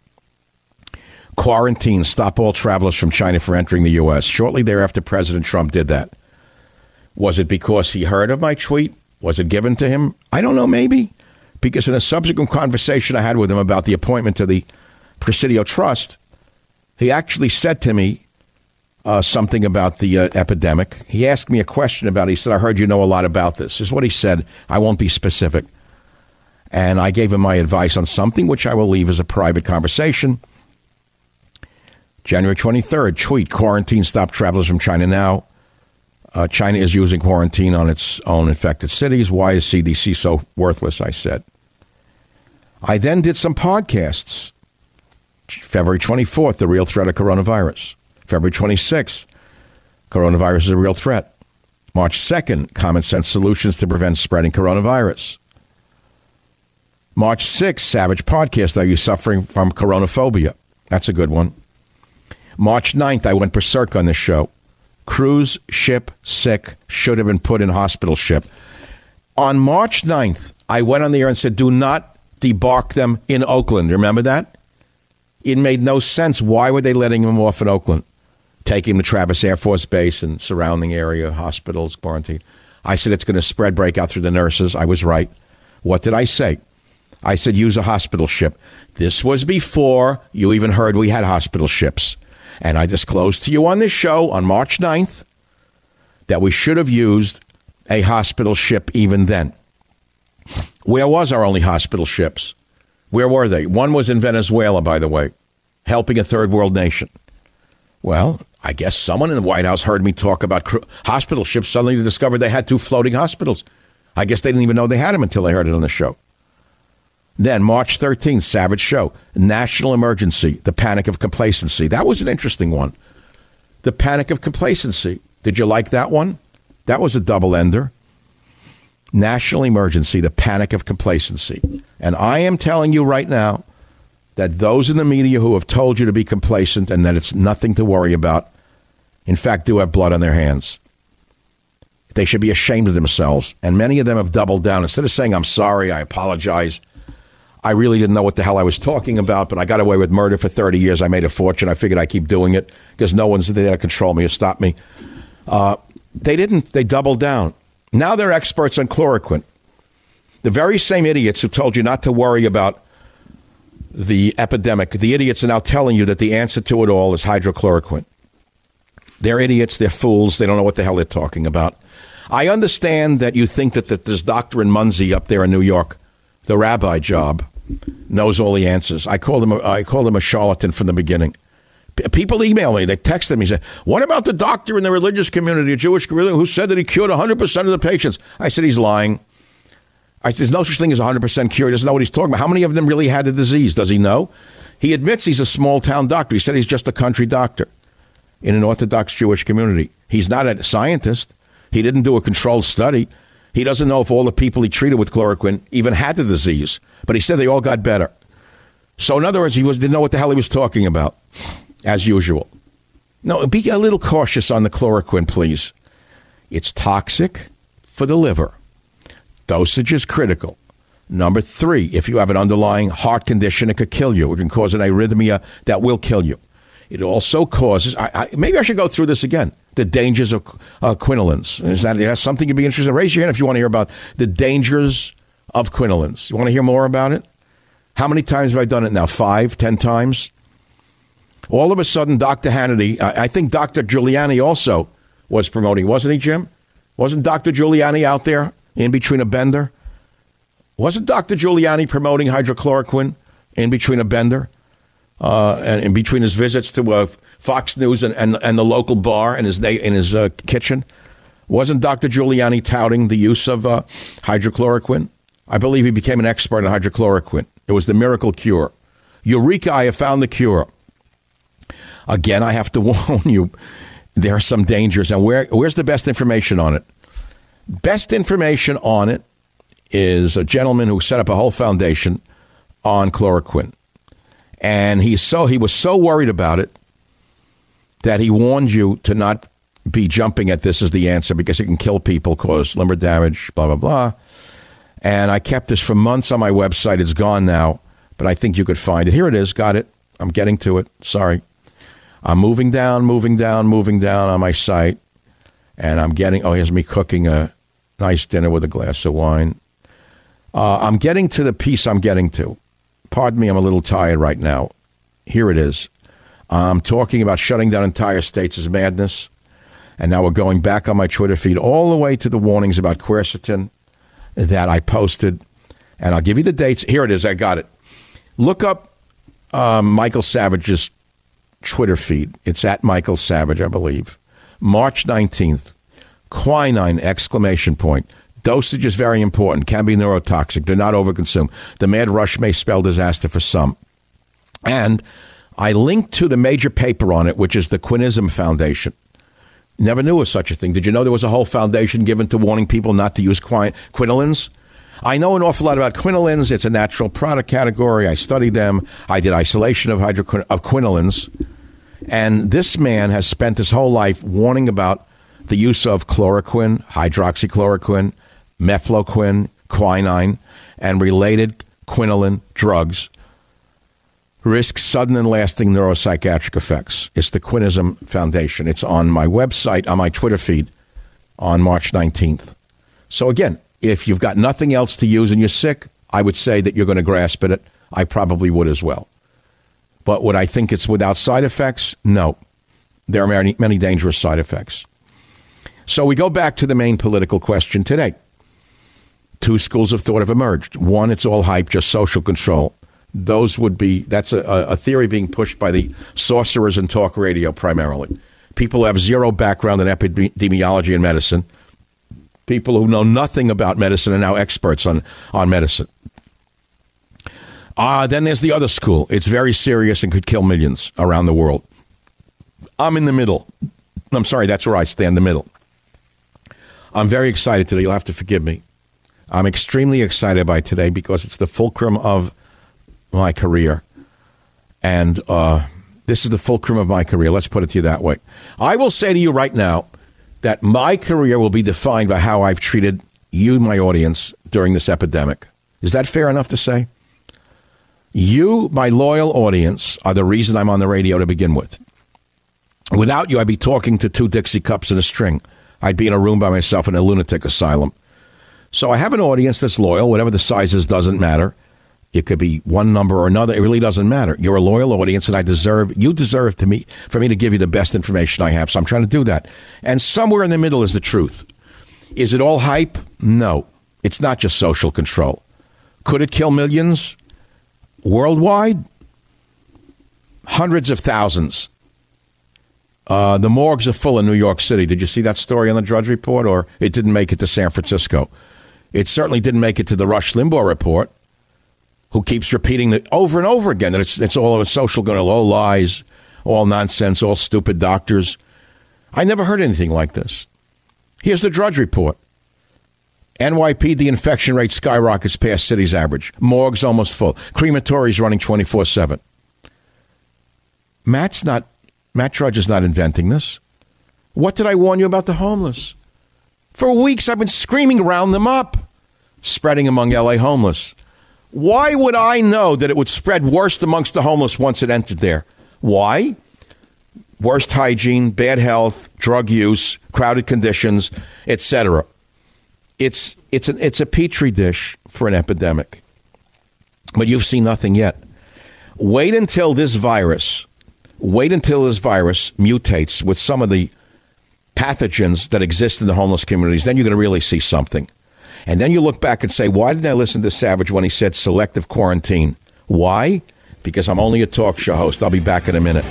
Quarantine, stop all travelers from China for entering the U.S. Shortly thereafter, President Trump did that. Was it because he heard of my tweet? Was it given to him? I don't know, maybe. Because in a subsequent conversation I had with him about the appointment to the Presidio Trust, he actually said to me uh, something about the uh, epidemic. He asked me a question about it. He said, I heard you know a lot about this. Is what he said. I won't be specific. And I gave him my advice on something which I will leave as a private conversation. January 23rd, tweet quarantine stop travelers from China now. Uh, China is using quarantine on its own infected cities. Why is CDC so worthless? I said. I then did some podcasts. February 24th, the real threat of coronavirus. February 26th, coronavirus is a real threat. March 2nd, common sense solutions to prevent spreading coronavirus. March 6th, Savage Podcast, Are You Suffering from Coronaphobia? That's a good one. March 9th, I went berserk on this show. Cruise ship sick, should have been put in hospital ship. On March 9th, I went on the air and said, do not debark them in Oakland. Remember that? It made no sense. Why were they letting him off in Oakland? Taking him to Travis Air Force Base and surrounding area, hospitals, quarantine. I said it's going to spread, break out through the nurses. I was right. What did I say? I said use a hospital ship. This was before you even heard we had hospital ships. And I disclosed to you on this show on March 9th that we should have used a hospital ship even then. Where was our only hospital ships? Where were they? One was in Venezuela, by the way, helping a third world nation. Well, I guess someone in the White House heard me talk about cr- hospital ships. Suddenly, they discovered they had two floating hospitals. I guess they didn't even know they had them until they heard it on the show. Then, March 13th, Savage Show, National Emergency, The Panic of Complacency. That was an interesting one. The Panic of Complacency. Did you like that one? That was a double ender. National Emergency, The Panic of Complacency. And I am telling you right now that those in the media who have told you to be complacent and that it's nothing to worry about, in fact, do have blood on their hands. They should be ashamed of themselves. And many of them have doubled down. Instead of saying, I'm sorry, I apologize, I really didn't know what the hell I was talking about, but I got away with murder for 30 years. I made a fortune. I figured I keep doing it because no one's there to control me or stop me. Uh, they didn't. They doubled down. Now they're experts on chloroquine. The very same idiots who told you not to worry about the epidemic, the idiots are now telling you that the answer to it all is hydrochloroquine. They're idiots. They're fools. They don't know what the hell they're talking about. I understand that you think that, that this doctor in Monsey up there in New York, the rabbi job, knows all the answers. I called him. A, I called him a charlatan from the beginning. People email me. They text me. Say, "What about the doctor in the religious community, a Jewish community, who said that he cured 100 percent of the patients?" I said he's lying. I said, "There's no such thing as 100 percent cure." He doesn't know what he's talking about. How many of them really had the disease? Does he know? He admits he's a small town doctor. He said he's just a country doctor in an Orthodox Jewish community. He's not a scientist. He didn't do a controlled study. He doesn't know if all the people he treated with chloroquine even had the disease, but he said they all got better. So, in other words, he was, didn't know what the hell he was talking about, as usual. No, be a little cautious on the chloroquine, please. It's toxic for the liver. Dosage is critical. Number three, if you have an underlying heart condition, it could kill you. It can cause an arrhythmia that will kill you. It also causes, I, I, maybe I should go through this again. The dangers of uh. Is that that is something you'd be interested in? Raise your hand if you want to hear about the dangers of quinolines. You want to hear more about it? How many times have I done it now? Five, ten times? All of a sudden, Dr. Hannity, I, I think Dr. Giuliani also was promoting, wasn't he, Jim? Wasn't Dr. Giuliani out there in between a bender? Wasn't Dr. Giuliani promoting hydrochloroquine in between a bender? Uh, and in between his visits to uh, Fox News and, and, and the local bar in his, in his uh, kitchen? Wasn't Dr. Giuliani touting the use of uh, hydrochloroquine? I believe he became an expert in hydrochloroquine. It was the miracle cure. Eureka, I have found the cure. Again, I have to warn you, there are some dangers. And where, where's the best information on it? Best information on it is a gentleman who set up a whole foundation on chloroquine. And he's so he was so worried about it that he warned you to not be jumping at this as the answer because it can kill people, cause liver damage, blah blah blah. And I kept this for months on my website. It's gone now, but I think you could find it. Here it is. Got it. I'm getting to it. Sorry. I'm moving down, moving down, moving down on my site. And I'm getting, oh, here's me cooking a nice dinner with a glass of wine. Uh, I'm getting to the piece I'm getting to. Pardon me, I'm a little tired right now. Here it is. I'm talking about shutting down entire states is madness. And now we're going back on my Twitter feed all the way to the warnings about quercetin that I posted. And I'll give you the dates. Here it is. I got it. Look up um, Michael Savage's Twitter feed. It's at Michael Savage, I believe. March 19th. Quinine, exclamation point. Dosage is very important, can be neurotoxic. Do not overconsume. The mad rush may spell disaster for some. And I linked to the major paper on it, which is the Quinism Foundation. Never knew of such a thing. Did you know there was a whole foundation given to warning people not to use quin- quinolines? I know an awful lot about quinolines. It's a natural product category. I studied them. I did isolation of, hydroquin- of quinolines. And this man has spent his whole life warning about the use of chloroquine, hydroxychloroquine, mefloquine, quinine, and related quinoline drugs risk sudden and lasting neuropsychiatric effects. It's the Quinism Foundation. It's on my website, on my Twitter feed on March 19th. So, again, if you've got nothing else to use and you're sick, I would say that you're going to grasp at it. I probably would as well. But would I think it's without side effects? No. There are many, many dangerous side effects. So we go back to the main political question today. Two schools of thought have emerged. One, it's all hype, just social control. Those would be, that's a, a theory being pushed by the sorcerers in talk radio primarily. People who have zero background in epidemiology and medicine. People who know nothing about medicine are now experts on, on medicine. Uh, then there's the other school. It's very serious and could kill millions around the world. I'm in the middle. I'm sorry, that's where I stand, the middle. I'm very excited today. You'll have to forgive me. I'm extremely excited by today because it's the fulcrum of my career. And uh, this is the fulcrum of my career. Let's put it to you that way. I will say to you right now that my career will be defined by how I've treated you, my audience, during this epidemic. Is that fair enough to say? You, my loyal audience, are the reason I'm on the radio to begin with. Without you, I'd be talking to two Dixie cups and a string. I'd be in a room by myself in a lunatic asylum. So I have an audience that's loyal. Whatever the size is doesn't matter. It could be one number or another. It really doesn't matter. You're a loyal audience, and I deserve you deserve to me for me to give you the best information I have. So I'm trying to do that. And somewhere in the middle is the truth. Is it all hype? No. It's not just social control. Could it kill millions? Worldwide? Hundreds of thousands. Uh, the morgues are full in New York City. Did you see that story on the Drudge Report? Or it didn't make it to San Francisco? It certainly didn't make it to the Rush Limbaugh Report, who keeps repeating that over and over again that it's, it's all a social going all lies, all nonsense, all stupid doctors. I never heard anything like this. Here's the Drudge Report. NYPD infection rate skyrockets past city's average. Morgues almost full. Crematories running 24 7. Matt's not, Matt Drudge is not inventing this. What did I warn you about the homeless? For weeks, I've been screaming round them up, spreading among LA homeless. Why would I know that it would spread worst amongst the homeless once it entered there? Why? worst hygiene, bad health, drug use, crowded conditions, etc. It's it's an it's a petri dish for an epidemic. But you've seen nothing yet. Wait until this virus, wait until this virus mutates with some of the pathogens that exist in the homeless communities, then you're going to really see something. And then you look back and say, why didn't I listen to Savage when he said selective quarantine? Why? Because I'm only a talk show host. I'll be back in a minute.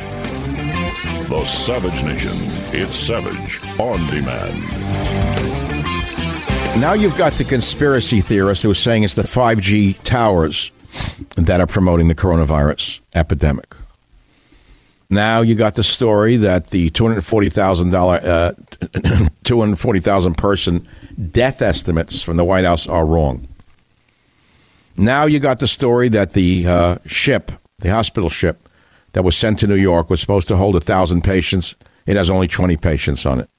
The Savage Nation. It's Savage on demand. Now you've got the conspiracy theorist who is saying it's the 5G towers that are promoting the coronavirus epidemic. Now you got the story that the two hundred forty thousand dollar, uh, two hundred forty thousand person death estimates from the White House are wrong. Now you got the story that the uh, ship, the hospital ship that was sent to New York, was supposed to hold a thousand patients. It has only twenty patients on it.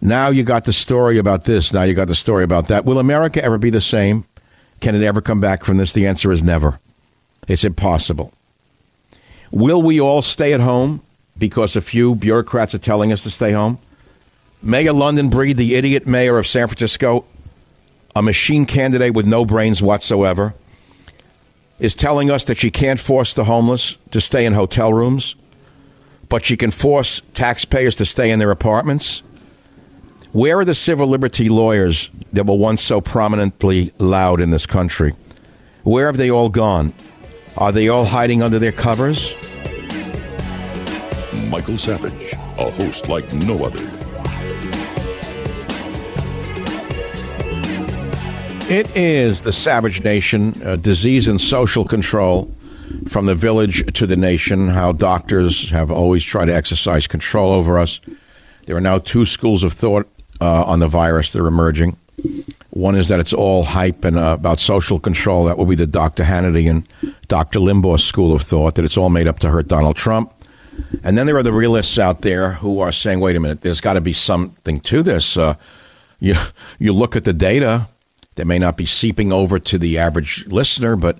Now you got the story about this. Now you got the story about that. Will America ever be the same? Can it ever come back from this? The answer is never. It's impossible. Will we all stay at home because a few bureaucrats are telling us to stay home? Mayor London Breed, the idiot mayor of San Francisco, a machine candidate with no brains whatsoever, is telling us that she can't force the homeless to stay in hotel rooms, but she can force taxpayers to stay in their apartments. Where are the civil liberty lawyers that were once so prominently loud in this country? Where have they all gone? Are they all hiding under their covers? Michael Savage, a host like no other. It is the Savage Nation, uh, disease and social control from the village to the nation, how doctors have always tried to exercise control over us. There are now two schools of thought uh, on the virus that are emerging. One is that it's all hype and uh, about social control. That will be the Dr. Hannity and Dr. Limbaugh school of thought, that it's all made up to hurt Donald Trump. And then there are the realists out there who are saying, wait a minute, there's got to be something to this. Uh, you, you look at the data, that may not be seeping over to the average listener, but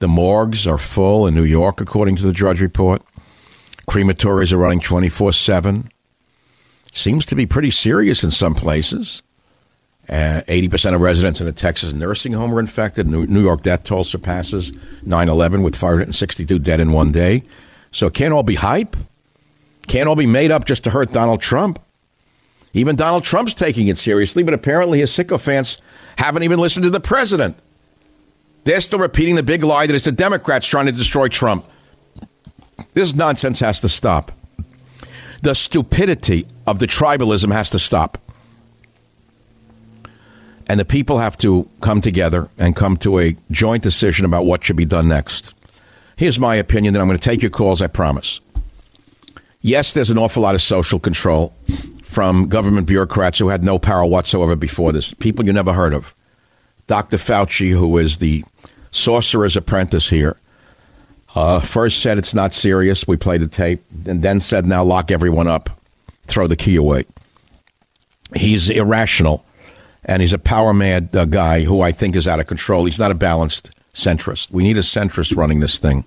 the morgues are full in New York, according to the Drudge Report. Crematories are running 24 7. Seems to be pretty serious in some places. Uh, 80% of residents in a Texas nursing home are infected. New, New York death toll surpasses 9 11 with 562 dead in one day. So it can't all be hype. Can't all be made up just to hurt Donald Trump. Even Donald Trump's taking it seriously, but apparently his sycophants haven't even listened to the president. They're still repeating the big lie that it's the Democrats trying to destroy Trump. This nonsense has to stop. The stupidity of the tribalism has to stop. And the people have to come together and come to a joint decision about what should be done next. Here's my opinion, then I'm going to take your calls, I promise. Yes, there's an awful lot of social control from government bureaucrats who had no power whatsoever before this. People you never heard of. Dr. Fauci, who is the sorcerer's apprentice here, uh, first said it's not serious. We played the tape, and then said, now lock everyone up, throw the key away. He's irrational, and he's a power mad uh, guy who I think is out of control. He's not a balanced centrist. We need a centrist running this thing.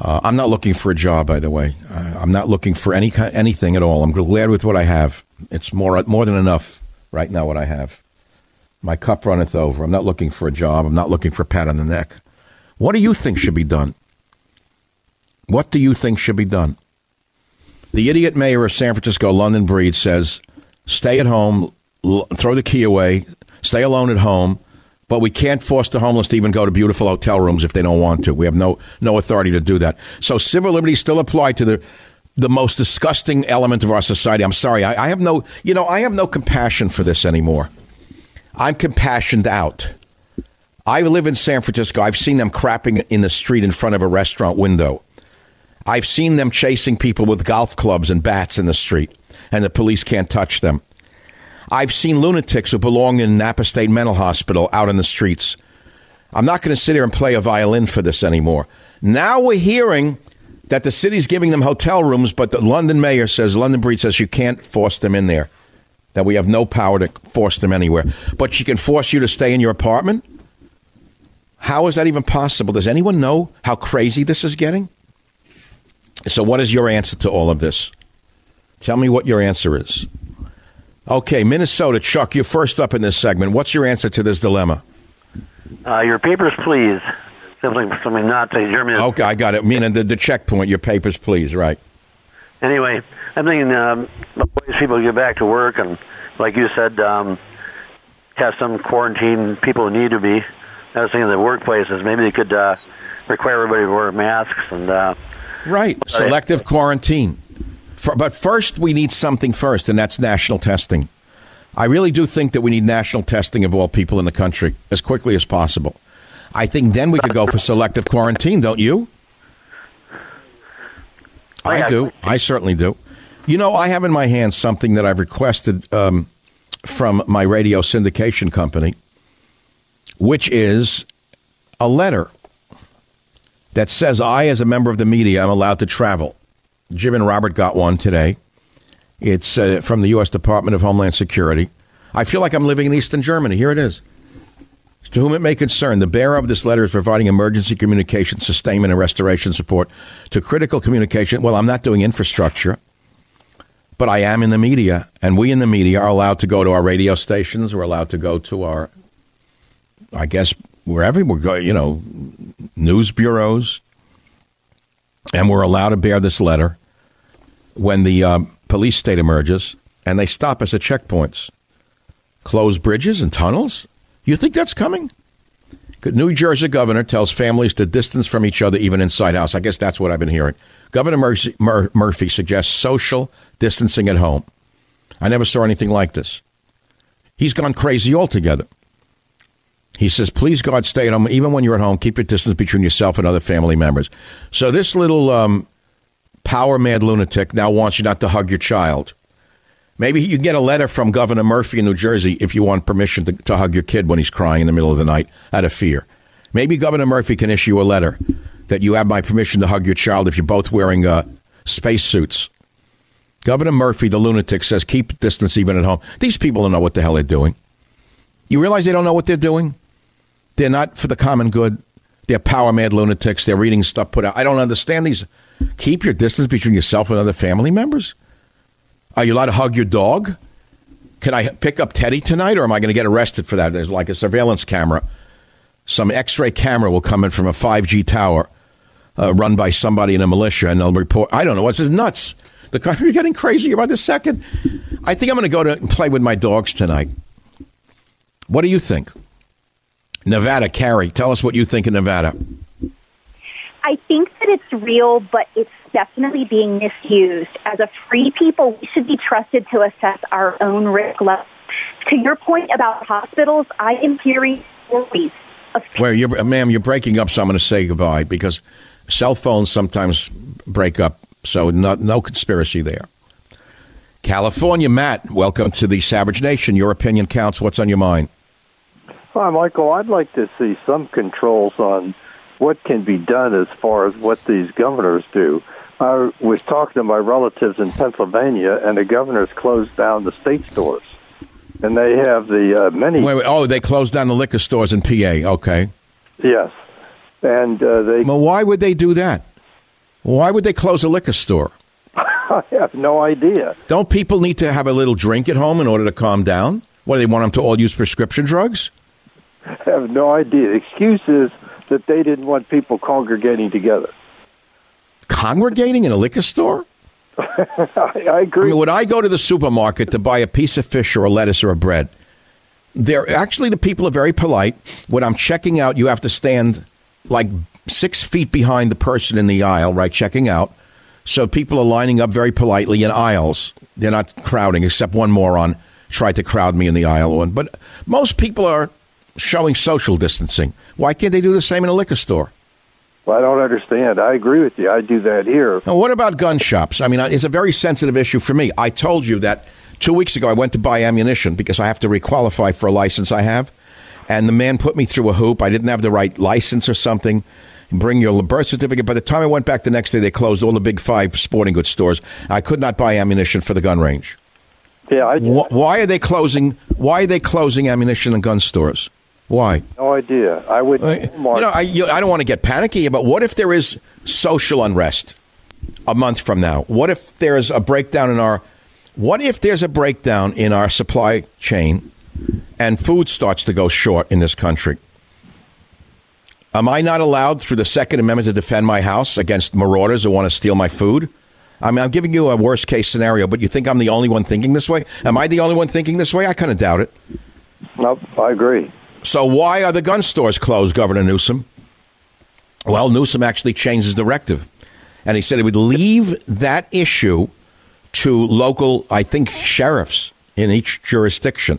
Uh, I'm not looking for a job, by the way. Uh, I'm not looking for any anything at all. I'm glad with what I have. It's more more than enough right now. What I have, my cup runneth over. I'm not looking for a job. I'm not looking for a pat on the neck. What do you think should be done? What do you think should be done? The idiot mayor of San Francisco, London Breed, says, "Stay at home, throw the key away, stay alone at home." But we can't force the homeless to even go to beautiful hotel rooms if they don't want to. We have no no authority to do that. So civil liberties still apply to the the most disgusting element of our society. I'm sorry, I, I have no you know I have no compassion for this anymore. I'm compassioned out. I live in San Francisco. I've seen them crapping in the street in front of a restaurant window. I've seen them chasing people with golf clubs and bats in the street, and the police can't touch them. I've seen lunatics who belong in Napa State Mental Hospital out in the streets. I'm not going to sit here and play a violin for this anymore. Now we're hearing that the city's giving them hotel rooms, but the London mayor says, London Breed says you can't force them in there, that we have no power to force them anywhere. But she can force you to stay in your apartment? How is that even possible? Does anyone know how crazy this is getting? So, what is your answer to all of this? Tell me what your answer is. Okay, Minnesota, Chuck, you're first up in this segment. What's your answer to this dilemma? Uh, your papers, please. Something, something not to Germany. Okay, I got it. Meaning the, the checkpoint, your papers, please. Right. Anyway, I'm thinking um, ways people get back to work, and like you said, um, have some quarantine people who need to be. I was thinking the workplaces. Maybe they could uh, require everybody to wear masks and. Uh, Right. Selective quarantine. But first, we need something first, and that's national testing. I really do think that we need national testing of all people in the country as quickly as possible. I think then we could go for selective quarantine, don't you? I do. I certainly do. You know, I have in my hands something that I've requested um, from my radio syndication company, which is a letter that says I, as a member of the media, am allowed to travel. Jim and Robert got one today. It's uh, from the U.S. Department of Homeland Security. I feel like I'm living in Eastern Germany. Here it is. To whom it may concern, the bearer of this letter is providing emergency communication, sustainment, and restoration support to critical communication. Well, I'm not doing infrastructure, but I am in the media, and we in the media are allowed to go to our radio stations. We're allowed to go to our, I guess, wherever we're going, you know, news bureaus, and we're allowed to bear this letter when the uh, police state emerges and they stop us at checkpoints, close bridges and tunnels. You think that's coming? New Jersey governor tells families to distance from each other even inside house. I guess that's what I've been hearing. Governor Murphy, Mur- Murphy suggests social distancing at home. I never saw anything like this. He's gone crazy altogether. He says, please, God, stay at home. Even when you're at home, keep your distance between yourself and other family members. So this little um, power mad lunatic now wants you not to hug your child. Maybe you can get a letter from Governor Murphy in New Jersey if you want permission to, to hug your kid when he's crying in the middle of the night out of fear. Maybe Governor Murphy can issue a letter that you have my permission to hug your child if you're both wearing uh, spacesuits. Governor Murphy, the lunatic, says keep distance even at home. These people don't know what the hell they're doing. You realize they don't know what they're doing? They're not for the common good. They're power mad lunatics. They're reading stuff put out. I don't understand these. Keep your distance between yourself and other family members. Are you allowed to hug your dog? Can I pick up Teddy tonight, or am I going to get arrested for that? There's like a surveillance camera. Some X ray camera will come in from a 5G tower uh, run by somebody in a militia, and they'll report. I don't know. What's this nuts? The country's getting crazier by the second. I think I'm going to go to play with my dogs tonight. What do you think? Nevada, Carrie, tell us what you think of Nevada. I think that it's real, but it's definitely being misused. As a free people, we should be trusted to assess our own risk level. To your point about hospitals, I am hearing stories of Where you, ma'am, you're breaking up, so I'm going to say goodbye because cell phones sometimes break up. So no, no conspiracy there. California, Matt, welcome to the Savage Nation. Your opinion counts. What's on your mind? Hi, Michael. I'd like to see some controls on what can be done as far as what these governors do. I was talking to my relatives in Pennsylvania, and the governors closed down the state stores, and they have the uh, many. Wait, wait, oh, they closed down the liquor stores in PA. Okay. Yes, and uh, they. Well, why would they do that? Why would they close a liquor store? I have no idea. Don't people need to have a little drink at home in order to calm down? What do they want them to all use prescription drugs? Have no idea. The excuse is that they didn't want people congregating together. Congregating in a liquor store? I, I agree. I mean, would I go to the supermarket to buy a piece of fish or a lettuce or a bread? They're actually the people are very polite. When I'm checking out, you have to stand like six feet behind the person in the aisle, right? Checking out. So people are lining up very politely in aisles. They're not crowding, except one moron tried to crowd me in the aisle one. But most people are showing social distancing. Why can't they do the same in a liquor store? Well, I don't understand. I agree with you. I do that here. Now, what about gun shops? I mean, uh, it's a very sensitive issue for me. I told you that two weeks ago I went to buy ammunition because I have to requalify for a license I have. And the man put me through a hoop. I didn't have the right license or something. Bring your birth certificate. By the time I went back the next day, they closed all the big five sporting goods stores. I could not buy ammunition for the gun range. Yeah, I Wh- Why are they closing? Why are they closing ammunition and gun stores? Why? no idea. I would. Uh, you know, I, you, I don't want to get panicky, but what if there is social unrest? a month from now? What if there's a breakdown in our what if there's a breakdown in our supply chain and food starts to go short in this country? Am I not allowed through the Second Amendment to defend my house against marauders who want to steal my food? I mean, I'm giving you a worst case scenario, but you think I'm the only one thinking this way? Am I the only one thinking this way? I kind of doubt it. Nope, I agree. So why are the gun stores closed, Governor Newsom? Well, Newsom actually changed his directive. And he said he would leave that issue to local, I think, sheriffs in each jurisdiction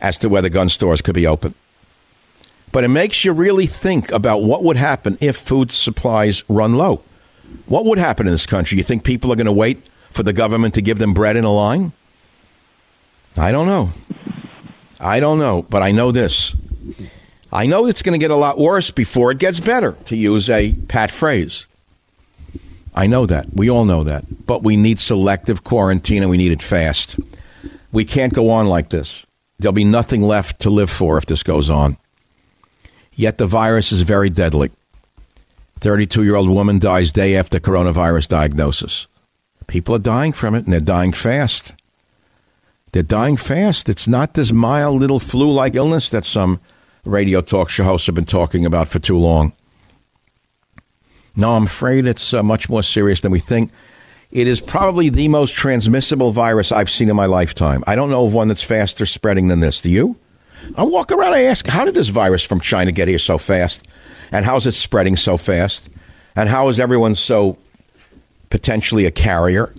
as to whether gun stores could be open. But it makes you really think about what would happen if food supplies run low. What would happen in this country? You think people are going to wait for the government to give them bread in a line? I don't know. I don't know, but I know this. I know it's going to get a lot worse before it gets better, to use a pat phrase. I know that. We all know that. But we need selective quarantine and we need it fast. We can't go on like this. There'll be nothing left to live for if this goes on. Yet the virus is very deadly. 32 year old woman dies day after coronavirus diagnosis. People are dying from it and they're dying fast. They're dying fast. It's not this mild little flu like illness that some radio talk show hosts have been talking about for too long. No, I'm afraid it's uh, much more serious than we think. It is probably the most transmissible virus I've seen in my lifetime. I don't know of one that's faster spreading than this. Do you? I walk around, I ask, how did this virus from China get here so fast? And how's it spreading so fast? And how is everyone so potentially a carrier?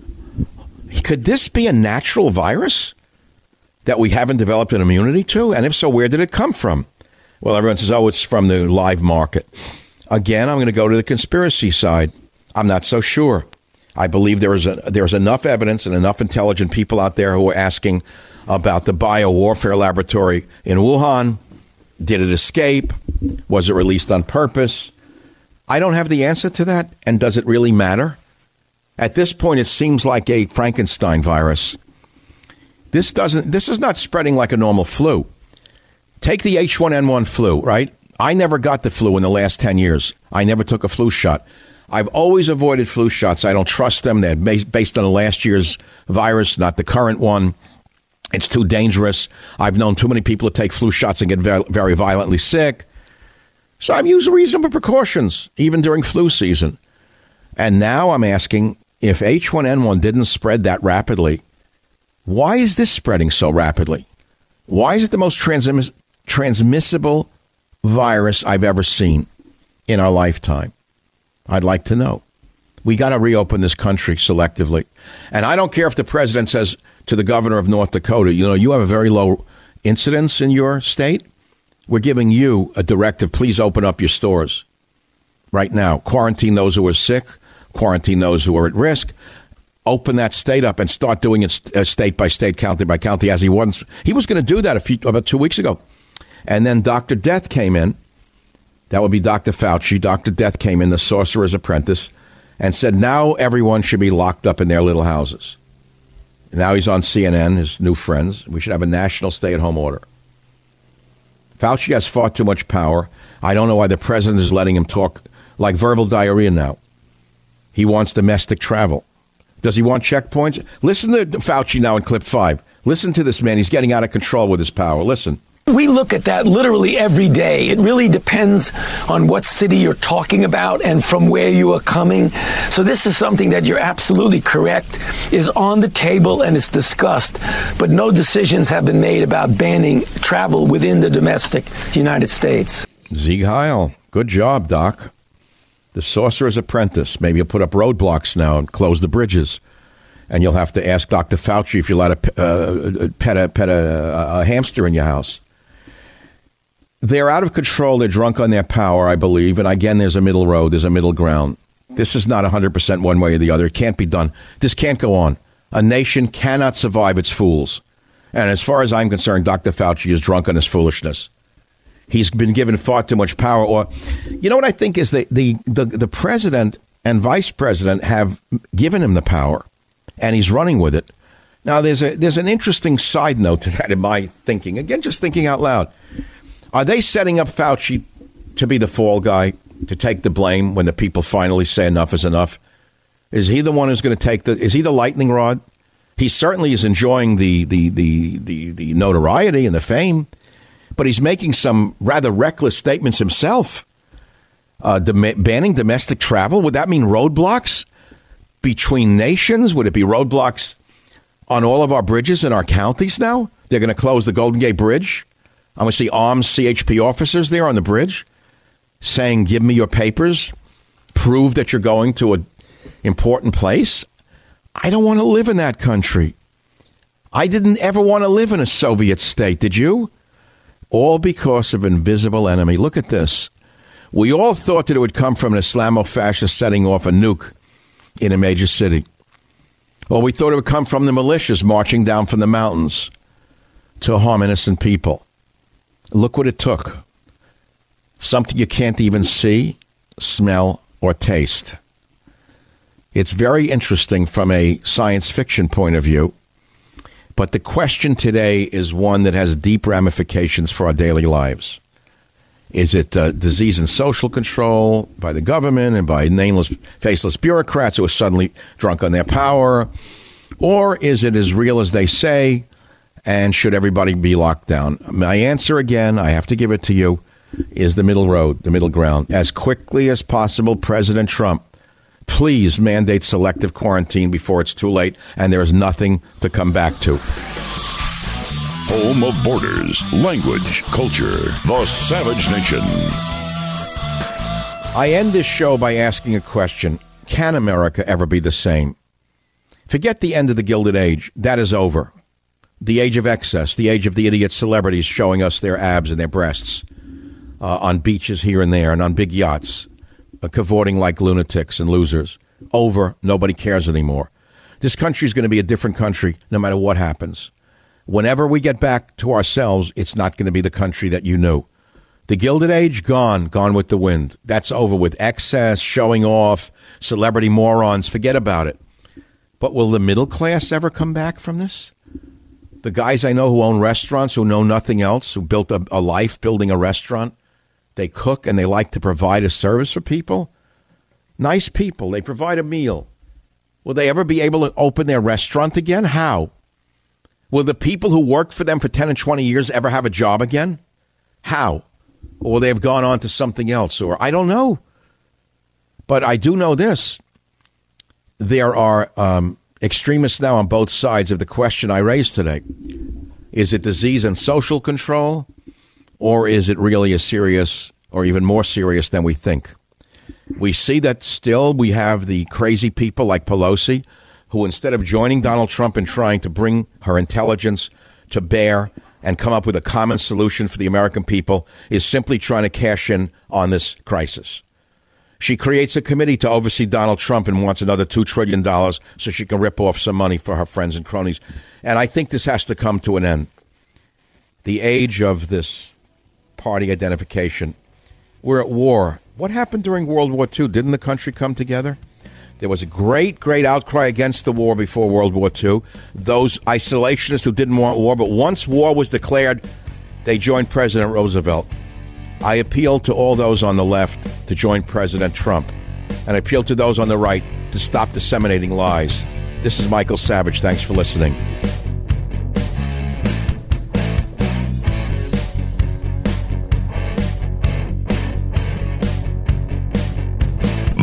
Could this be a natural virus that we haven't developed an immunity to? And if so, where did it come from? Well, everyone says, oh, it's from the live market. Again, I'm going to go to the conspiracy side. I'm not so sure. I believe there is a, there's enough evidence and enough intelligent people out there who are asking about the biowarfare laboratory in Wuhan. Did it escape? Was it released on purpose? I don't have the answer to that. And does it really matter? At this point, it seems like a Frankenstein virus. This doesn't. This is not spreading like a normal flu. Take the H1N1 flu, right? I never got the flu in the last 10 years. I never took a flu shot. I've always avoided flu shots. I don't trust them. They're based on the last year's virus, not the current one. It's too dangerous. I've known too many people to take flu shots and get very violently sick. So I've used reasonable precautions, even during flu season. And now I'm asking if H1N1 didn't spread that rapidly, why is this spreading so rapidly? Why is it the most transmiss- transmissible virus I've ever seen in our lifetime? I'd like to know. We got to reopen this country selectively. And I don't care if the president says to the governor of North Dakota, you know, you have a very low incidence in your state. We're giving you a directive. Please open up your stores right now. Quarantine those who are sick, quarantine those who are at risk. Open that state up and start doing it uh, state by state, county by county, as he was. He was going to do that a few about two weeks ago, and then Doctor Death came in. That would be Doctor Fauci. Doctor Death came in, the sorcerer's apprentice, and said now everyone should be locked up in their little houses. Now he's on CNN, his new friends. We should have a national stay-at-home order. Fauci has far too much power. I don't know why the president is letting him talk like verbal diarrhea now. He wants domestic travel. Does he want checkpoints? Listen to Fauci now in clip five. Listen to this man. He's getting out of control with his power. Listen. We look at that literally every day. It really depends on what city you're talking about and from where you are coming. So this is something that you're absolutely correct is on the table and is discussed, but no decisions have been made about banning travel within the domestic United States. Sieg Heil. Good job, Doc. The Sorcerer's Apprentice. Maybe you'll put up roadblocks now and close the bridges. And you'll have to ask Dr. Fauci if you're allowed to uh, pet, a, pet a, a hamster in your house. They're out of control. They're drunk on their power, I believe. And again, there's a middle road, there's a middle ground. This is not 100% one way or the other. It can't be done. This can't go on. A nation cannot survive its fools. And as far as I'm concerned, Dr. Fauci is drunk on his foolishness. He's been given far too much power. Or, you know what I think is the, the, the, the president and vice president have given him the power, and he's running with it. Now, there's, a, there's an interesting side note to that in my thinking. Again, just thinking out loud. Are they setting up Fauci to be the fall guy, to take the blame when the people finally say enough is enough? Is he the one who's going to take the? Is he the lightning rod? He certainly is enjoying the the the the, the notoriety and the fame, but he's making some rather reckless statements himself. Uh, dem- banning domestic travel would that mean roadblocks between nations? Would it be roadblocks on all of our bridges in our counties now? They're going to close the Golden Gate Bridge. I'm going to see armed CHP officers there on the bridge saying, "Give me your papers, prove that you're going to an important place." I don't want to live in that country. I didn't ever want to live in a Soviet state, did you? All because of invisible enemy. Look at this. We all thought that it would come from an Islamo fascist setting off a nuke in a major city. Or we thought it would come from the militias marching down from the mountains to harm innocent people. Look what it took. Something you can't even see, smell, or taste. It's very interesting from a science fiction point of view. But the question today is one that has deep ramifications for our daily lives. Is it uh, disease and social control by the government and by nameless, faceless bureaucrats who are suddenly drunk on their power? Or is it as real as they say? And should everybody be locked down? My answer again, I have to give it to you, is the middle road, the middle ground. As quickly as possible, President Trump, please mandate selective quarantine before it's too late and there is nothing to come back to. Home of borders, language, culture, the Savage Nation. I end this show by asking a question Can America ever be the same? Forget the end of the Gilded Age. That is over. The age of excess, the age of the idiot celebrities showing us their abs and their breasts uh, on beaches here and there and on big yachts, cavorting like lunatics and losers. Over. Nobody cares anymore. This country is going to be a different country no matter what happens. Whenever we get back to ourselves, it's not going to be the country that you knew. The Gilded Age, gone, gone with the wind. That's over with excess, showing off, celebrity morons. Forget about it. But will the middle class ever come back from this? The guys I know who own restaurants, who know nothing else, who built a, a life building a restaurant, they cook and they like to provide a service for people. Nice people. They provide a meal. Will they ever be able to open their restaurant again? How? Will the people who worked for them for 10 and 20 years ever have a job again? How? Or will they have gone on to something else? Or I don't know. But I do know this there are um, extremists now on both sides of the question I raised today. Is it disease and social control, or is it really as serious or even more serious than we think? We see that still we have the crazy people like Pelosi who, instead of joining Donald Trump and trying to bring her intelligence to bear and come up with a common solution for the American people, is simply trying to cash in on this crisis. She creates a committee to oversee Donald Trump and wants another $2 trillion so she can rip off some money for her friends and cronies. And I think this has to come to an end. The age of this party identification. We're at war. What happened during World War II? Didn't the country come together? There was a great, great outcry against the war before World War II. Those isolationists who didn't want war, but once war was declared, they joined President Roosevelt. I appeal to all those on the left to join President Trump, and I appeal to those on the right to stop disseminating lies. This is Michael Savage. Thanks for listening.